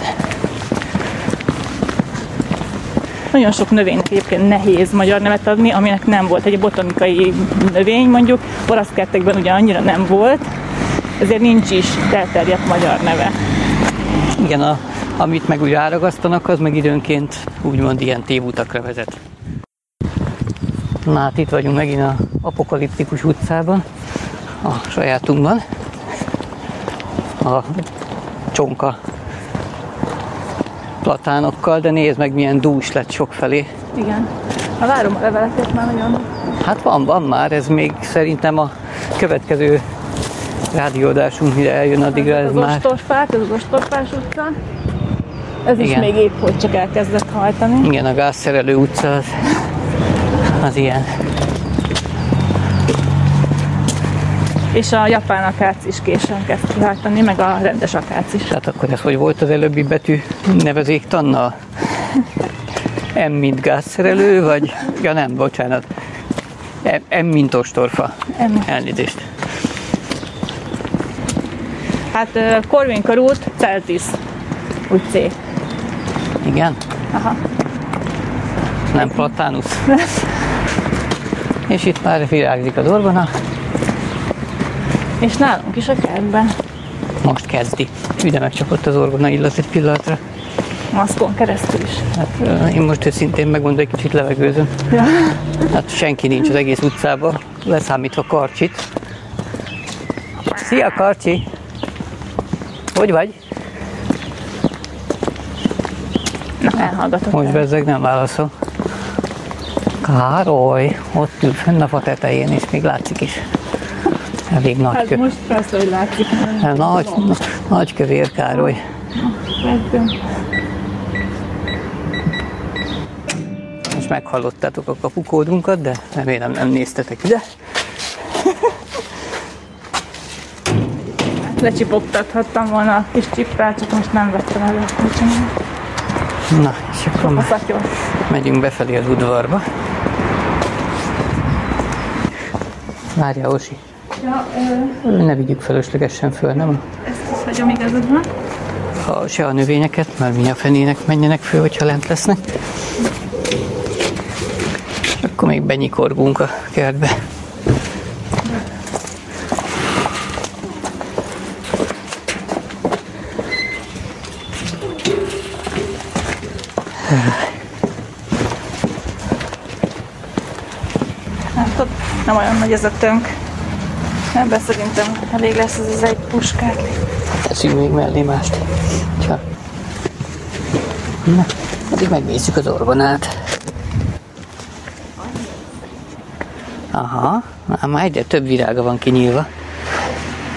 Nagyon sok növénynek egyébként nehéz magyar nevet adni, aminek nem volt. Egy botanikai növény mondjuk, olasz kertekben ugye annyira nem volt, ezért nincs is elterjedt magyar neve. Igen, a, amit meg úgy ráragasztanak, az meg időnként úgymond ilyen tévutakra vezet. Na hát itt vagyunk megint a apokaliptikus utcában, a sajátunkban. A csonka platánokkal, de nézd meg milyen dús lett sokfelé. Igen. Ha várom a leveleket már nagyon... Hát van, van már, ez még szerintem a következő rádióadásunk, mire eljön addigra, ez az már... ostorfák, ez az ostorfás utca. Ez is Igen. még épp hogy csak elkezdett hajtani. Igen, a gázszerelő utca az, az ilyen. És a japán akác is későn kezd kihajtani, meg a rendes akác is. Tehát akkor ez hogy volt az előbbi betű nevezéktannal? M mint gázszerelő, vagy... Ja nem, bocsánat. M, M mint ostorfa. M. Elnézést. Hát ö, Corvin körút, Celtis, C. Igen? Aha. Nem Platánus. És itt már virágzik az orgona. És nálunk is a kertben, Most kezdi. Üde megcsapott az orgona illat egy pillanatra. maszkon keresztül is. Hát én most őszintén megmondom, egy kicsit levegőzöm. Ja. Hát senki nincs az egész utcában, leszámítva Karcsit. Szia Karcsi! Hogy vagy? Na, elhallgatott. Most el. bezzeg nem válaszol. Károly, ott ül fenn a fa tetején, és még látszik is. Elég nagy Hát kö. most persze, hogy látszik. Hát Nagy, na- nagy kövér Károly. Látom. Most meghallottátok a kapukódunkat, de remélem nem néztetek ide. Lecsipogtathattam volna a kis csippát, csak most nem vettem elő. Na, és akkor A szatyor. megyünk befelé az udvarba. Várjál, Osi. Ja, ö, Ne vigyük feleslegesen föl, nem? ezt is hagyom igazad van. A, se a növényeket, mert mi a fenének menjenek föl, hogyha lent lesznek. Akkor még benyikorgunk a kertbe. Hát nem olyan nagy ez a tönk. Ebben szerintem elég lesz ez az egy puskát. Teszünk még mellé mást. Csak. Na, addig megnézzük az orgonát. Aha, már egyre több virága van kinyílva.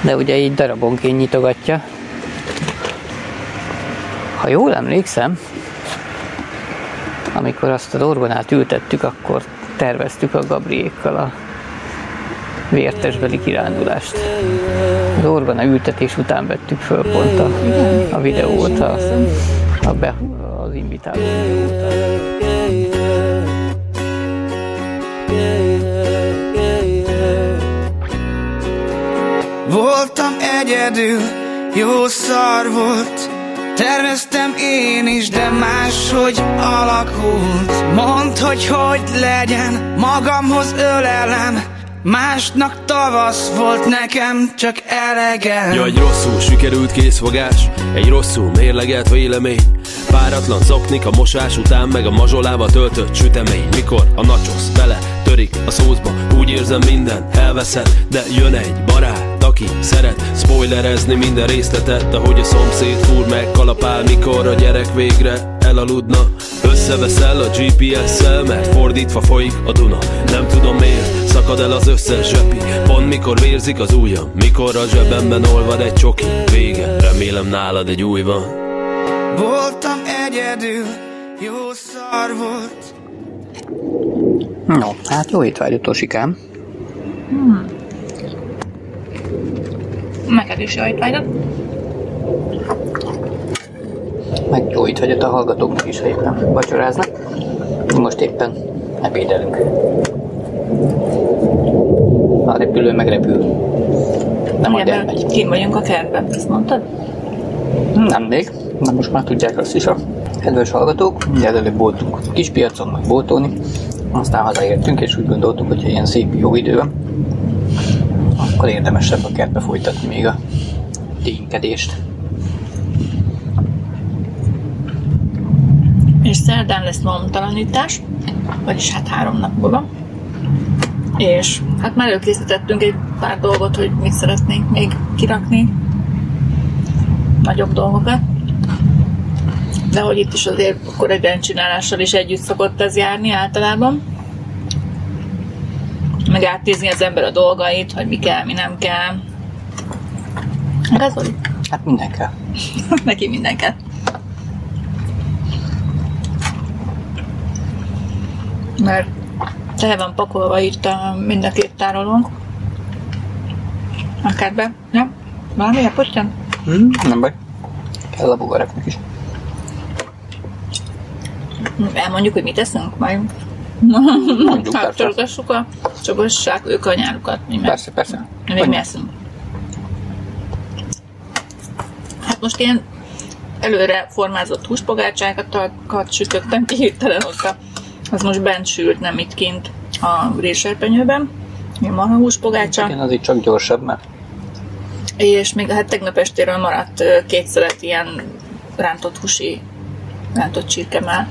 De ugye így darabonként nyitogatja. Ha jól emlékszem, amikor azt az orgonát ültettük, akkor terveztük a Gabriékkal a vértesbeli kirándulást. Az orgona ültetés után vettük föl pont a, a videót, a, a be, az invitáló. Voltam egyedül, jó szar volt Terveztem én is, de máshogy alakult Mondd, hogy hogy legyen, magamhoz ölelem Másnak tavasz volt nekem, csak elegem Ja, egy rosszul sikerült készfogás Egy rosszul mérlegelt vélemény. Páratlan zoknik a mosás után Meg a mazsolába töltött sütemény. Mikor a nachos bele törik a szózba Úgy érzem minden elveszett. De jön egy barát, aki szeret Spoilerezni minden részletet Ahogy a szomszéd fúr meg kalapál Mikor a gyerek végre elaludna Összeveszel a GPS-szel Mert fordítva folyik a Duna Nem tudom miért szakad el az összes zsepi Pont mikor vérzik az ujjam Mikor a zsebemben olvad egy csoki Vége, remélem nálad egy új van Voltam egyedül, jó szar volt No, hát jó étvágyat, Osikám. Hmm. Neked is jó étvágyat. Meg a hallgatóknak is, éppen vacsoráznak. Most éppen ebédelünk. A repülő meg repül. Nem majd elmegy. Kim vagyunk a kertben, ezt mondtad? Nem még, de most már tudják azt is a kedves hallgatók. Ugye előbb voltunk kis piacon, meg boltolni, aztán hazaértünk, és úgy gondoltuk, hogy ilyen szép jó idő van, akkor érdemesebb a kertbe folytatni még a ténykedést. És szerdán lesz malomtalanítás, vagyis hát három nap múlva. És hát már előkészítettünk egy pár dolgot, hogy mit szeretnénk még kirakni. Nagyobb dolgokat. De hogy itt is azért akkor egy rendcsinálással is együtt szokott ez járni általában. Meg átnézni az ember a dolgait, hogy mi kell, mi nem kell. Meg az volt. Hát minden kell. Neki minden kell. Mert tele van pakolva itt a mind a két tárolónk. Akár be, ja? Valami potyan? Hmm, nem baj. Kell a bugaraknak is. Elmondjuk, hogy mit eszünk majd. Mondjuk, hát, persze. a csobossák, ők a nyárukat. Mi meg, Persze, persze. mi még mi Mondjuk. eszünk. Hát most ilyen előre formázott húspogácsákat sütöttem ki hirtelen ott a, az most bent sült, nem itt kint a réserpenyőben. Ilyen marha húspogácsa. Igen, az így csak gyorsabb, mert És még hát tegnap estéről maradt két szelet ilyen rántott húsi, rántott csirkemel.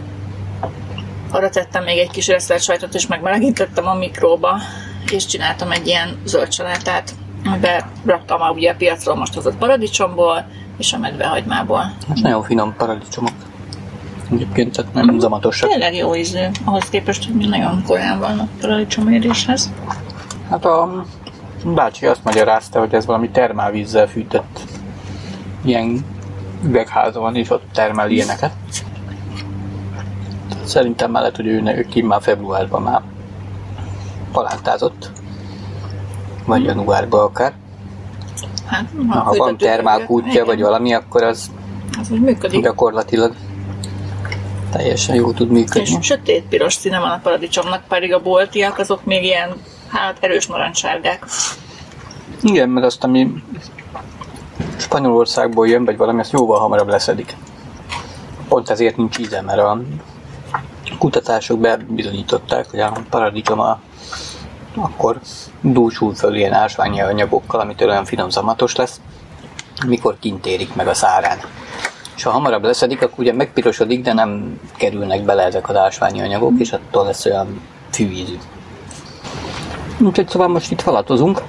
Arra tettem még egy kis reszelt sajtot, és megmelegítettem a mikróba, és csináltam egy ilyen zöld salátát, amiben raktam a, ugye a piacról most hozott paradicsomból, és a medvehagymából. most nagyon finom paradicsomok. Egyébként tehát nem zamatosak. Tényleg jó ízű, ahhoz képest, hogy mi nagyon korán vannak paradicsoméréshez. Hát a bácsi azt magyarázta, hogy ez valami termálvízzel fűtött ilyen üvegházon van, és ott termel ilyeneket. Szerintem mellett, hogy ő, ő ki már februárban már palántázott. Vagy januárban akár. Hát, Ha, ha van termálkútja, vagy valami, akkor az Az úgy működik. gyakorlatilag Teljesen jó tud működni. És sötét piros színe van a paradicsomnak, pedig a boltiak azok még ilyen, hát erős narancssárgák. Igen, mert azt, ami Spanyolországból jön, vagy valami, azt jóval hamarabb leszedik. Pont ezért nincs íze, mert a kutatások bebizonyították, hogy a paradicsom a, akkor dúsul föl ilyen ásványi anyagokkal, amitől olyan finom zamatos lesz, mikor kint érik meg a szárán. És ha hamarabb leszedik, akkor ugye megpirosodik, de nem kerülnek bele ezek az ásványi anyagok, és attól lesz olyan fűízű. Úgyhogy szóval most itt falatozunk.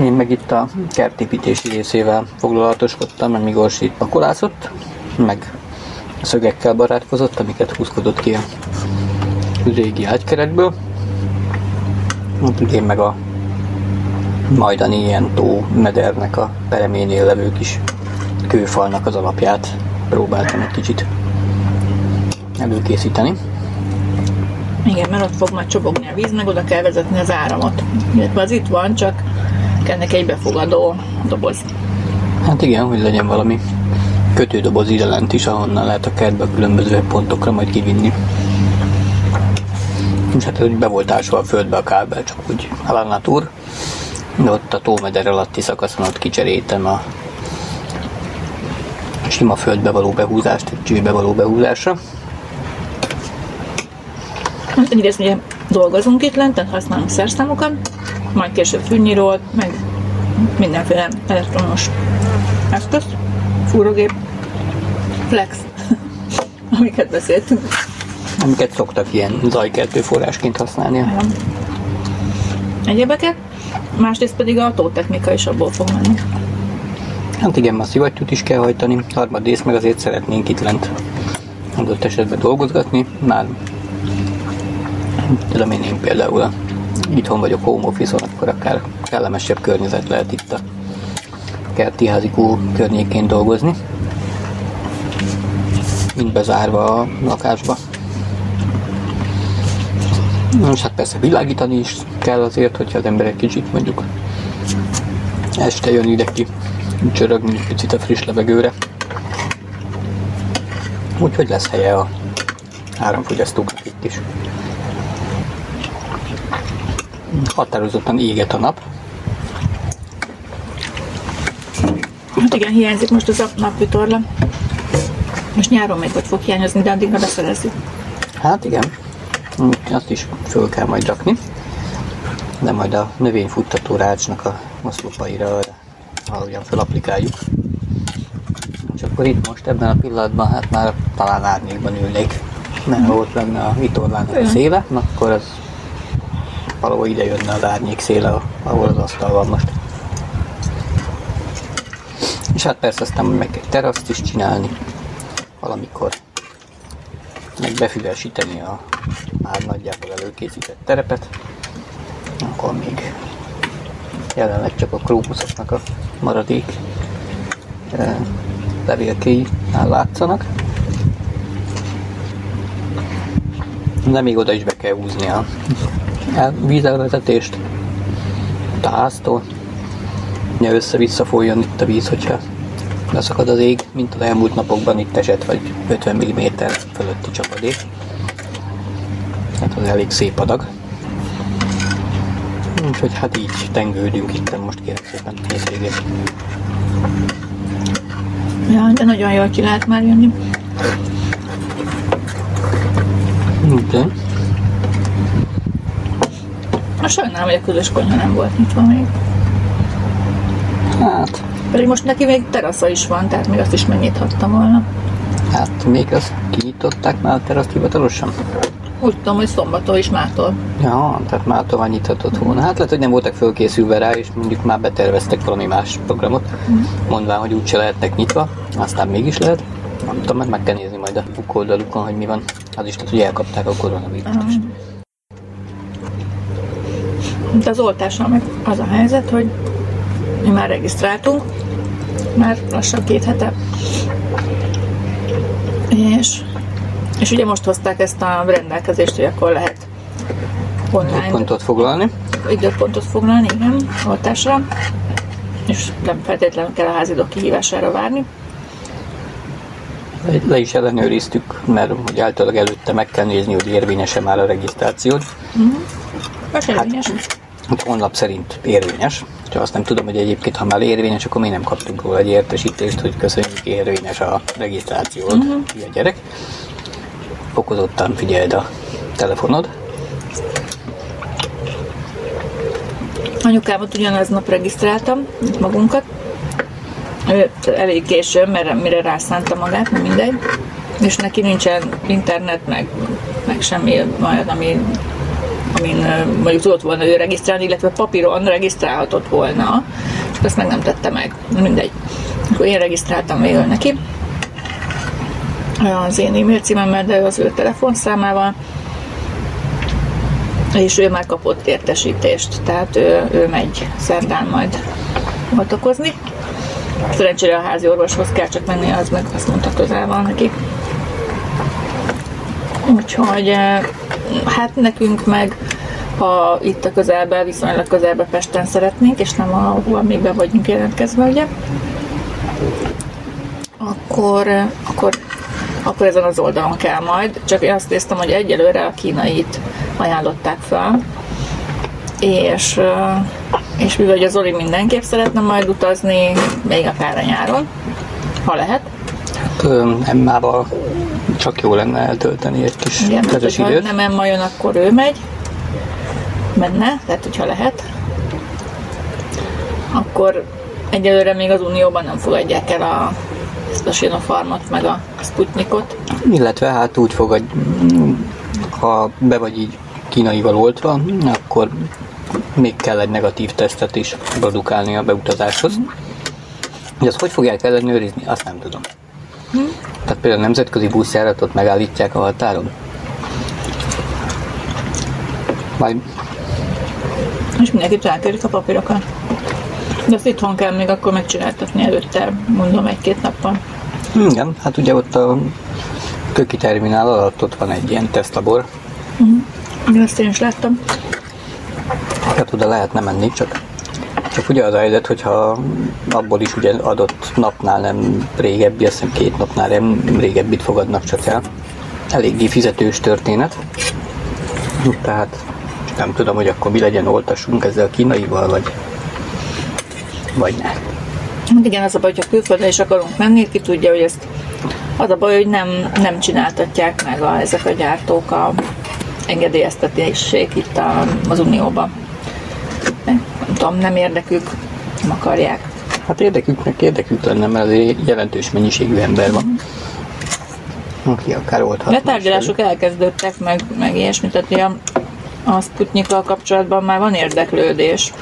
Én meg itt a kertépítési részével foglalatoskodtam, mert Migors itt pakolászott, meg szögekkel barátkozott, amiket húzkodott ki a régi ágykerekből. Úgyhogy én meg a majdani ilyen tó medernek a pereménél levő kis kőfalnak az alapját próbáltam egy kicsit előkészíteni. Igen, mert ott fog majd csobogni a víz, meg oda kell vezetni az áramot. Illetve az itt van, csak ennek egy befogadó doboz. Hát igen, hogy legyen valami kötődoboz ide lent is, ahonnan lehet a kertbe a különböző pontokra majd kivinni. És hát hogy be volt a földbe a kábel, csak úgy Alanatúr. De ott a tómeder alatti szakaszon ott kicseréltem a sima földbe való behúzást, egy csőbe való behúzásra. Hát egyrészt ugye dolgozunk itt lent, tehát használunk szerszámokat, majd később fűnyírót, meg mindenféle elektromos eszközt, fúrógép, flex, amiket beszéltünk. Amiket szoktak ilyen zajkeltő forrásként használni. Egyébeket, másrészt pedig a tótechnika is abból fog menni. Hát igen, a szivattyút is kell hajtani, harmadrészt meg azért szeretnénk itt lent adott esetben dolgozgatni, már tudom én, én például itthon vagyok home office akkor akár kellemesebb környezet lehet itt a kerti házikó környékén dolgozni, mint bezárva a lakásba. És hát persze világítani is kell azért, hogyha az ember egy kicsit mondjuk este jön ide ki, csörögni egy picit a friss levegőre. Úgyhogy lesz helye a áramfogyasztóknak itt is. Határozottan éget a nap. Hát igen, hiányzik most az a napvitorla. Most nyáron még hogy fog hiányozni, de addigra beszerezzük. Hát igen, azt is föl kell majd rakni. De majd a növényfuttató rácsnak a oszlopaira valahogyan felapplikáljuk. És akkor itt most ebben a pillanatban hát már talán árnyékban ülnék. Mert ha ott lenne a vitorlának a széle, akkor az valahol ide jönne az árnyék széle, ahol az asztal van most. És hát persze aztán meg kell teraszt is csinálni valamikor. Meg befüvesíteni a már nagyjából előkészített terepet. Akkor még jelenleg csak a krópuszoknak a maradék e, levélkéi látszanak. De még oda is be kell húzni a el, vízelvezetést a háztól. Ja, össze-vissza folyjon itt a víz, hogyha leszakad az ég, mint az elmúlt napokban itt esett, vagy 50 mm fölötti csapadék. Hát az elég szép adag. Úgyhogy hát így tengődünk itt most kérek szépen hétvégén. Ja, de nagyon jól ki lehet már jönni. De A sajnálom, hogy a közös konyha nem volt nyitva még. Hát. Pedig most neki még terasza is van, tehát még azt is megnyithattam volna. Hát még azt kinyitották már a teraszt hivatalosan? Úgy tudom, hogy szombattól is mától. Ja, tehát már tovább nyithatott volna. Hát lehet, hogy nem voltak fölkészülve rá, és mondjuk már beterveztek valami más programot, Mhm. mondván, hogy úgyse lehetnek nyitva, aztán mégis lehet. Nem tudom, mert meg kell nézni majd a book oldalukon, hogy mi van. Az is lehet, hogy elkapták a koronavírust is. De az oltással meg az a helyzet, hogy mi már regisztráltunk, már lassan két hete. És, és ugye most hozták ezt a rendelkezést, hogy akkor lehet online Pontot foglalni. időpontot foglalni, igen, oltásra, és nem feltétlenül kell a házidó kihívására várni. Le is ellenőriztük, mert hogy általában előtte meg kell nézni, hogy érvényes-e már a regisztrációd. Most érvényes. Hát honlap szerint érvényes. Csak azt nem tudom, hogy egyébként, ha már érvényes, akkor mi nem kaptunk róla egy értesítést, hogy köszönjük érvényes a regisztrációd, Mhm. uh-huh. a gyerek. Fokozottan figyeld a telefonod. Anyukámat ugyanaznap regisztráltam, itt magunkat. Ő elég későn, mert mire rászánta magát, nem mindegy. És neki nincsen internet, meg, meg semmi olyan, ami, amin mondjuk tudott volna ő regisztrálni, illetve papíron regisztrálhatott volna, csak azt meg nem tette meg. Mindegy. Akkor én regisztráltam végül neki az én e-mail címemmel, de az ő telefonszámával és ő már kapott értesítést, tehát ő, ő megy szerdán majd oltakozni. Szerencsére a házi orvoshoz kell csak menni, az meg azt mondta közel van neki. Úgyhogy eh, hát nekünk meg ha itt a közelben, viszonylag közelben Pesten szeretnénk, és nem ahol még be vagyunk jelentkezve, ugye, akkor, eh, akkor, akkor ezen az oldalon kell majd. Csak én azt néztem, hogy egyelőre a kínait ajánlották fel, és, és mivel ugye Zoli mindenképp szeretne majd utazni, még akár a nyáron, ha lehet. Hát Emmával csak jó lenne eltölteni egy kis Igen, közös hogyha időt. nem Emma jön, akkor ő megy, menne, tehát hogyha lehet. Akkor egyelőre még az Unióban nem fogadják el a, ezt a Sinopharmot, meg a Sputnikot. Illetve hát úgy fogad, ha be vagy így kínaival oltva, akkor még kell egy negatív tesztet is produkálni a beutazáshoz. Hogy azt hogy fogják ellenőrizni, azt nem tudom. Hm? Tehát például a nemzetközi buszjáratot megállítják a határon. Majd És mindenki elkérik a papírokat. De azt itthon kell még akkor megcsináltatni előtte, mondom, egy-két nappal. igen, hát ugye ott a köki terminál alatt ott van egy ilyen tesztlabor, Uh-huh. Ezt én is láttam. Hát oda lehetne menni, csak, csak ugye az a helyzet, hogyha abból is ugye adott napnál nem régebbi, azt hiszem két napnál nem régebbit fogadnak csak el. Eléggé fizetős történet. Tehát nem tudom, hogy akkor mi legyen, oltassunk ezzel kínaival, vagy, vagy ne. Hát igen, az a baj, hogyha külföldre is akarunk menni, ki tudja, hogy ezt az a baj, hogy nem, nem csináltatják meg a, ezek a gyártók a engedélyeztetését itt a, az Unióban. Nem, nem tudom, nem érdekük, nem akarják. Hát érdeküknek érdekük lenne, mert azért jelentős mennyiségű ember van. Aki akár oldhat. De tárgyalások elkezdődtek, meg, meg ilyesmit, tehát a, a Sputnikkal kapcsolatban már van érdeklődés.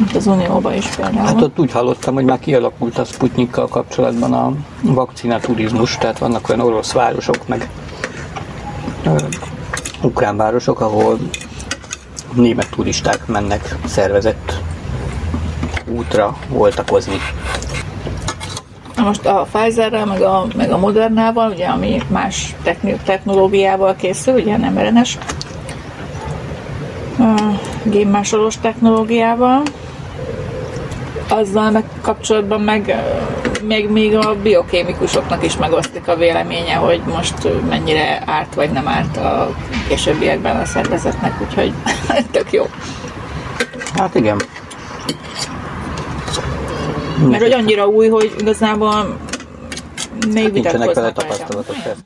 Itt az Unióban is például. Hát ott úgy hallottam, hogy már kialakult a Sputnikkal kapcsolatban a vakcinaturizmus, tehát vannak olyan orosz városok, meg ö, ukrán városok, ahol német turisták mennek szervezett útra voltakozni. Na most a Pfizerrel, meg a, meg a Modernával, ugye, ami más technológiával készül, ugye nem RNS, génmásolós technológiával, azzal meg kapcsolatban meg még, még a biokémikusoknak is megosztik a véleménye, hogy most mennyire árt vagy nem árt a későbbiekben a szervezetnek, úgyhogy tök jó. Hát igen. Mert hogy annyira új, hogy igazából még Hát nincsenek vele tapasztalatok. persze.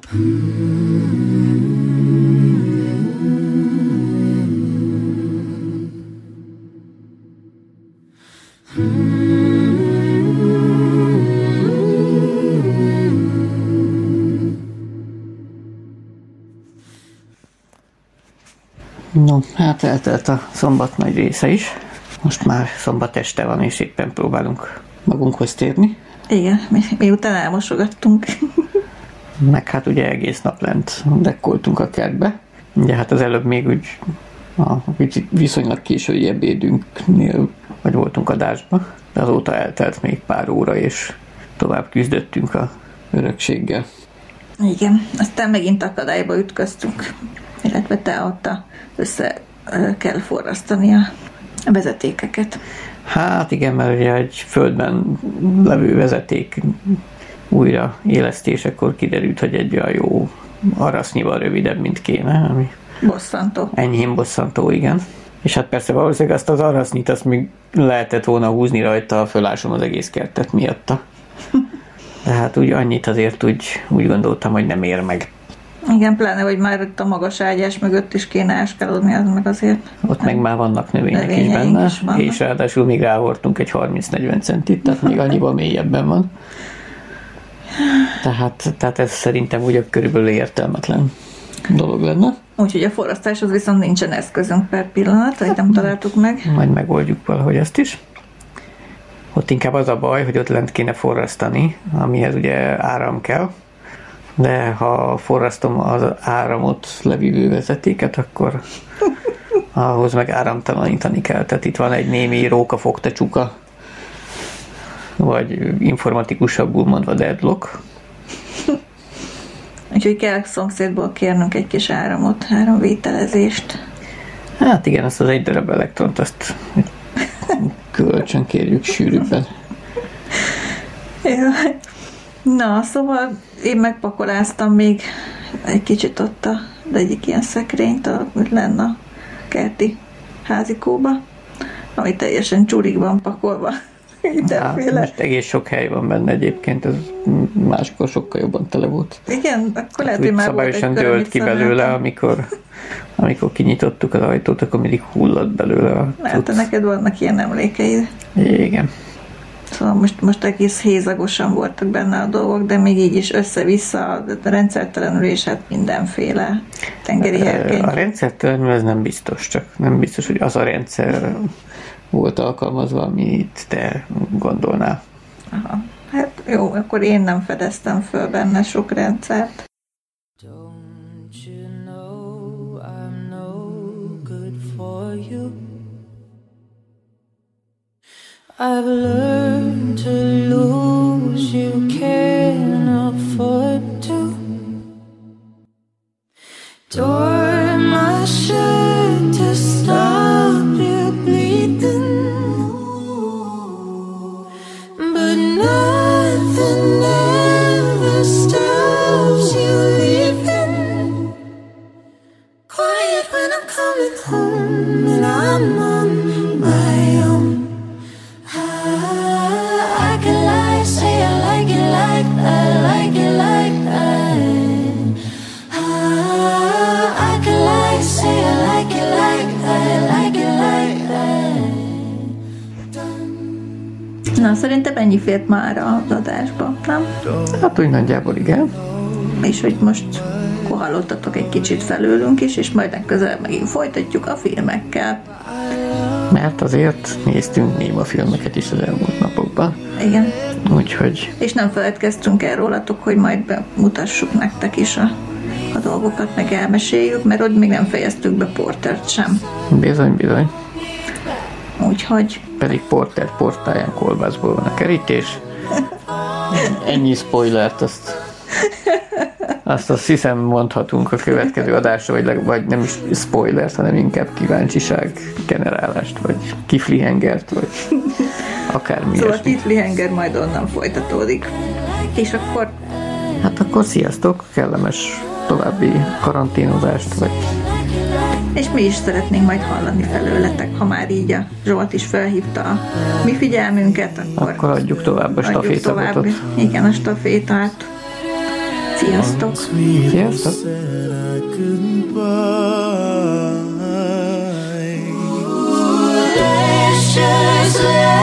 No, hát eltelt a szombat nagy része is. Most már szombat este van, és éppen próbálunk magunkhoz térni. Igen, mi, miután elmosogattunk. Meg hát ugye egész nap lent dekkoltunk a kertbe. Ugye hát az előbb még úgy a viszonylag késői ebédünknél vagy voltunk adásba, de azóta eltelt még pár óra, és tovább küzdöttünk a örökséggel. Igen, aztán megint akadályba ütköztünk, illetve te ott a- össze kell forrasztani a a vezetékeket. Hát igen, mert ugye egy földben levő vezeték újra élesztésekor kiderült, hogy egy olyan jó arasznyival rövidebb, mint kéne, ami Bosszantó. enyhén bosszantó, igen. És hát persze valószínűleg azt az arasznyit, azt még lehetett volna húzni rajta, fölásom az egész kertet miatta. De hát úgy annyit azért úgy, úgy gondoltam, hogy nem ér meg. Igen, pláne, hogy már itt a magas ágyás mögött is kéne áskalodni, az meg azért. Ott meg már vannak növények is benne, is vannak. és ráadásul még ráhortunk egy 30-40 centit, tehát még annyival mélyebben van. Tehát, tehát ez szerintem ugye körülbelül értelmetlen dolog lenne. Úgyhogy a forrasztáshoz viszont nincsen eszközünk per pillanat, hogy nem találtuk meg. Majd megoldjuk valahogy ezt is. Ott inkább az a baj, hogy ott lent kéne forrasztani, amihez ugye áram kell, de ha forrasztom az áramot levívő vezetéket, akkor ahhoz meg áramtalanítani kell. Tehát itt van egy némi róka fogta csuka, vagy informatikusabbul mondva deadlock. Úgyhogy kell szomszédból kérnünk egy kis áramot, áramvételezést. Hát igen, azt az egy darab elektront, azt kölcsön kérjük sűrűbben. Jaj. Na, szóval én megpakoláztam még egy kicsit ott a, az egyik ilyen szekrényt, amit lenne a kerti házikóba, ami teljesen csurig van pakolva. Hát, Mindenféle. most egész sok hely van benne egyébként, ez máskor sokkal jobban tele volt. Igen, akkor lehet, hogy Úgy már volt egy szabályosan dőlt ki belőle, amikor, amikor kinyitottuk az ajtót, akkor mindig hullott belőle a Lehet, hogy neked vannak ilyen emlékeid. Igen. Szóval most, most egész hézagosan voltak benne a dolgok, de még így is össze-vissza, a rendszertelenül és hát mindenféle tengeri herkény. A rendszertelenül ez nem biztos, csak nem biztos, hogy az a rendszer volt alkalmazva, amit te gondolnál. Aha. Hát jó, akkor én nem fedeztem föl benne sok rendszert. good for you. I've learned to lose, you can't afford to. Tore my shirt Na, szerintem ennyi fért már az adásba, nem? Hát úgy nagyjából igen. És hogy most hallottatok egy kicsit felőlünk is, és majd legközelebb megint folytatjuk a filmekkel. Mert azért néztünk néma filmeket is az elmúlt napokban. Igen. Úgyhogy És nem feledkeztünk el rólatok, hogy majd bemutassuk nektek is a, a dolgokat, meg elmeséljük, mert ott még nem fejeztük be Portert sem. bizony, bizony. Úgyhogy Pedig Porter portáján kolbászból van a kerítés. Ennyi spoilert, azt azt azt hiszem mondhatunk a következő adásra, vagy, leg, vagy nem is spoilert, hanem inkább kíváncsiság generálást, vagy kiflihengert, vagy akármi szóval ilyesmi. Tiflihenger majd onnan folytatódik. És akkor Hát akkor sziasztok, kellemes további karanténozást, vagy És mi is szeretnénk majd hallani felőletek, ha már így a Zsolt is felhívta a mi figyelmünket, akkor, akkor adjuk tovább a stafétabotot. tovább. Igen, a stafétát. Sziasztok! Sziasztok! Let's just let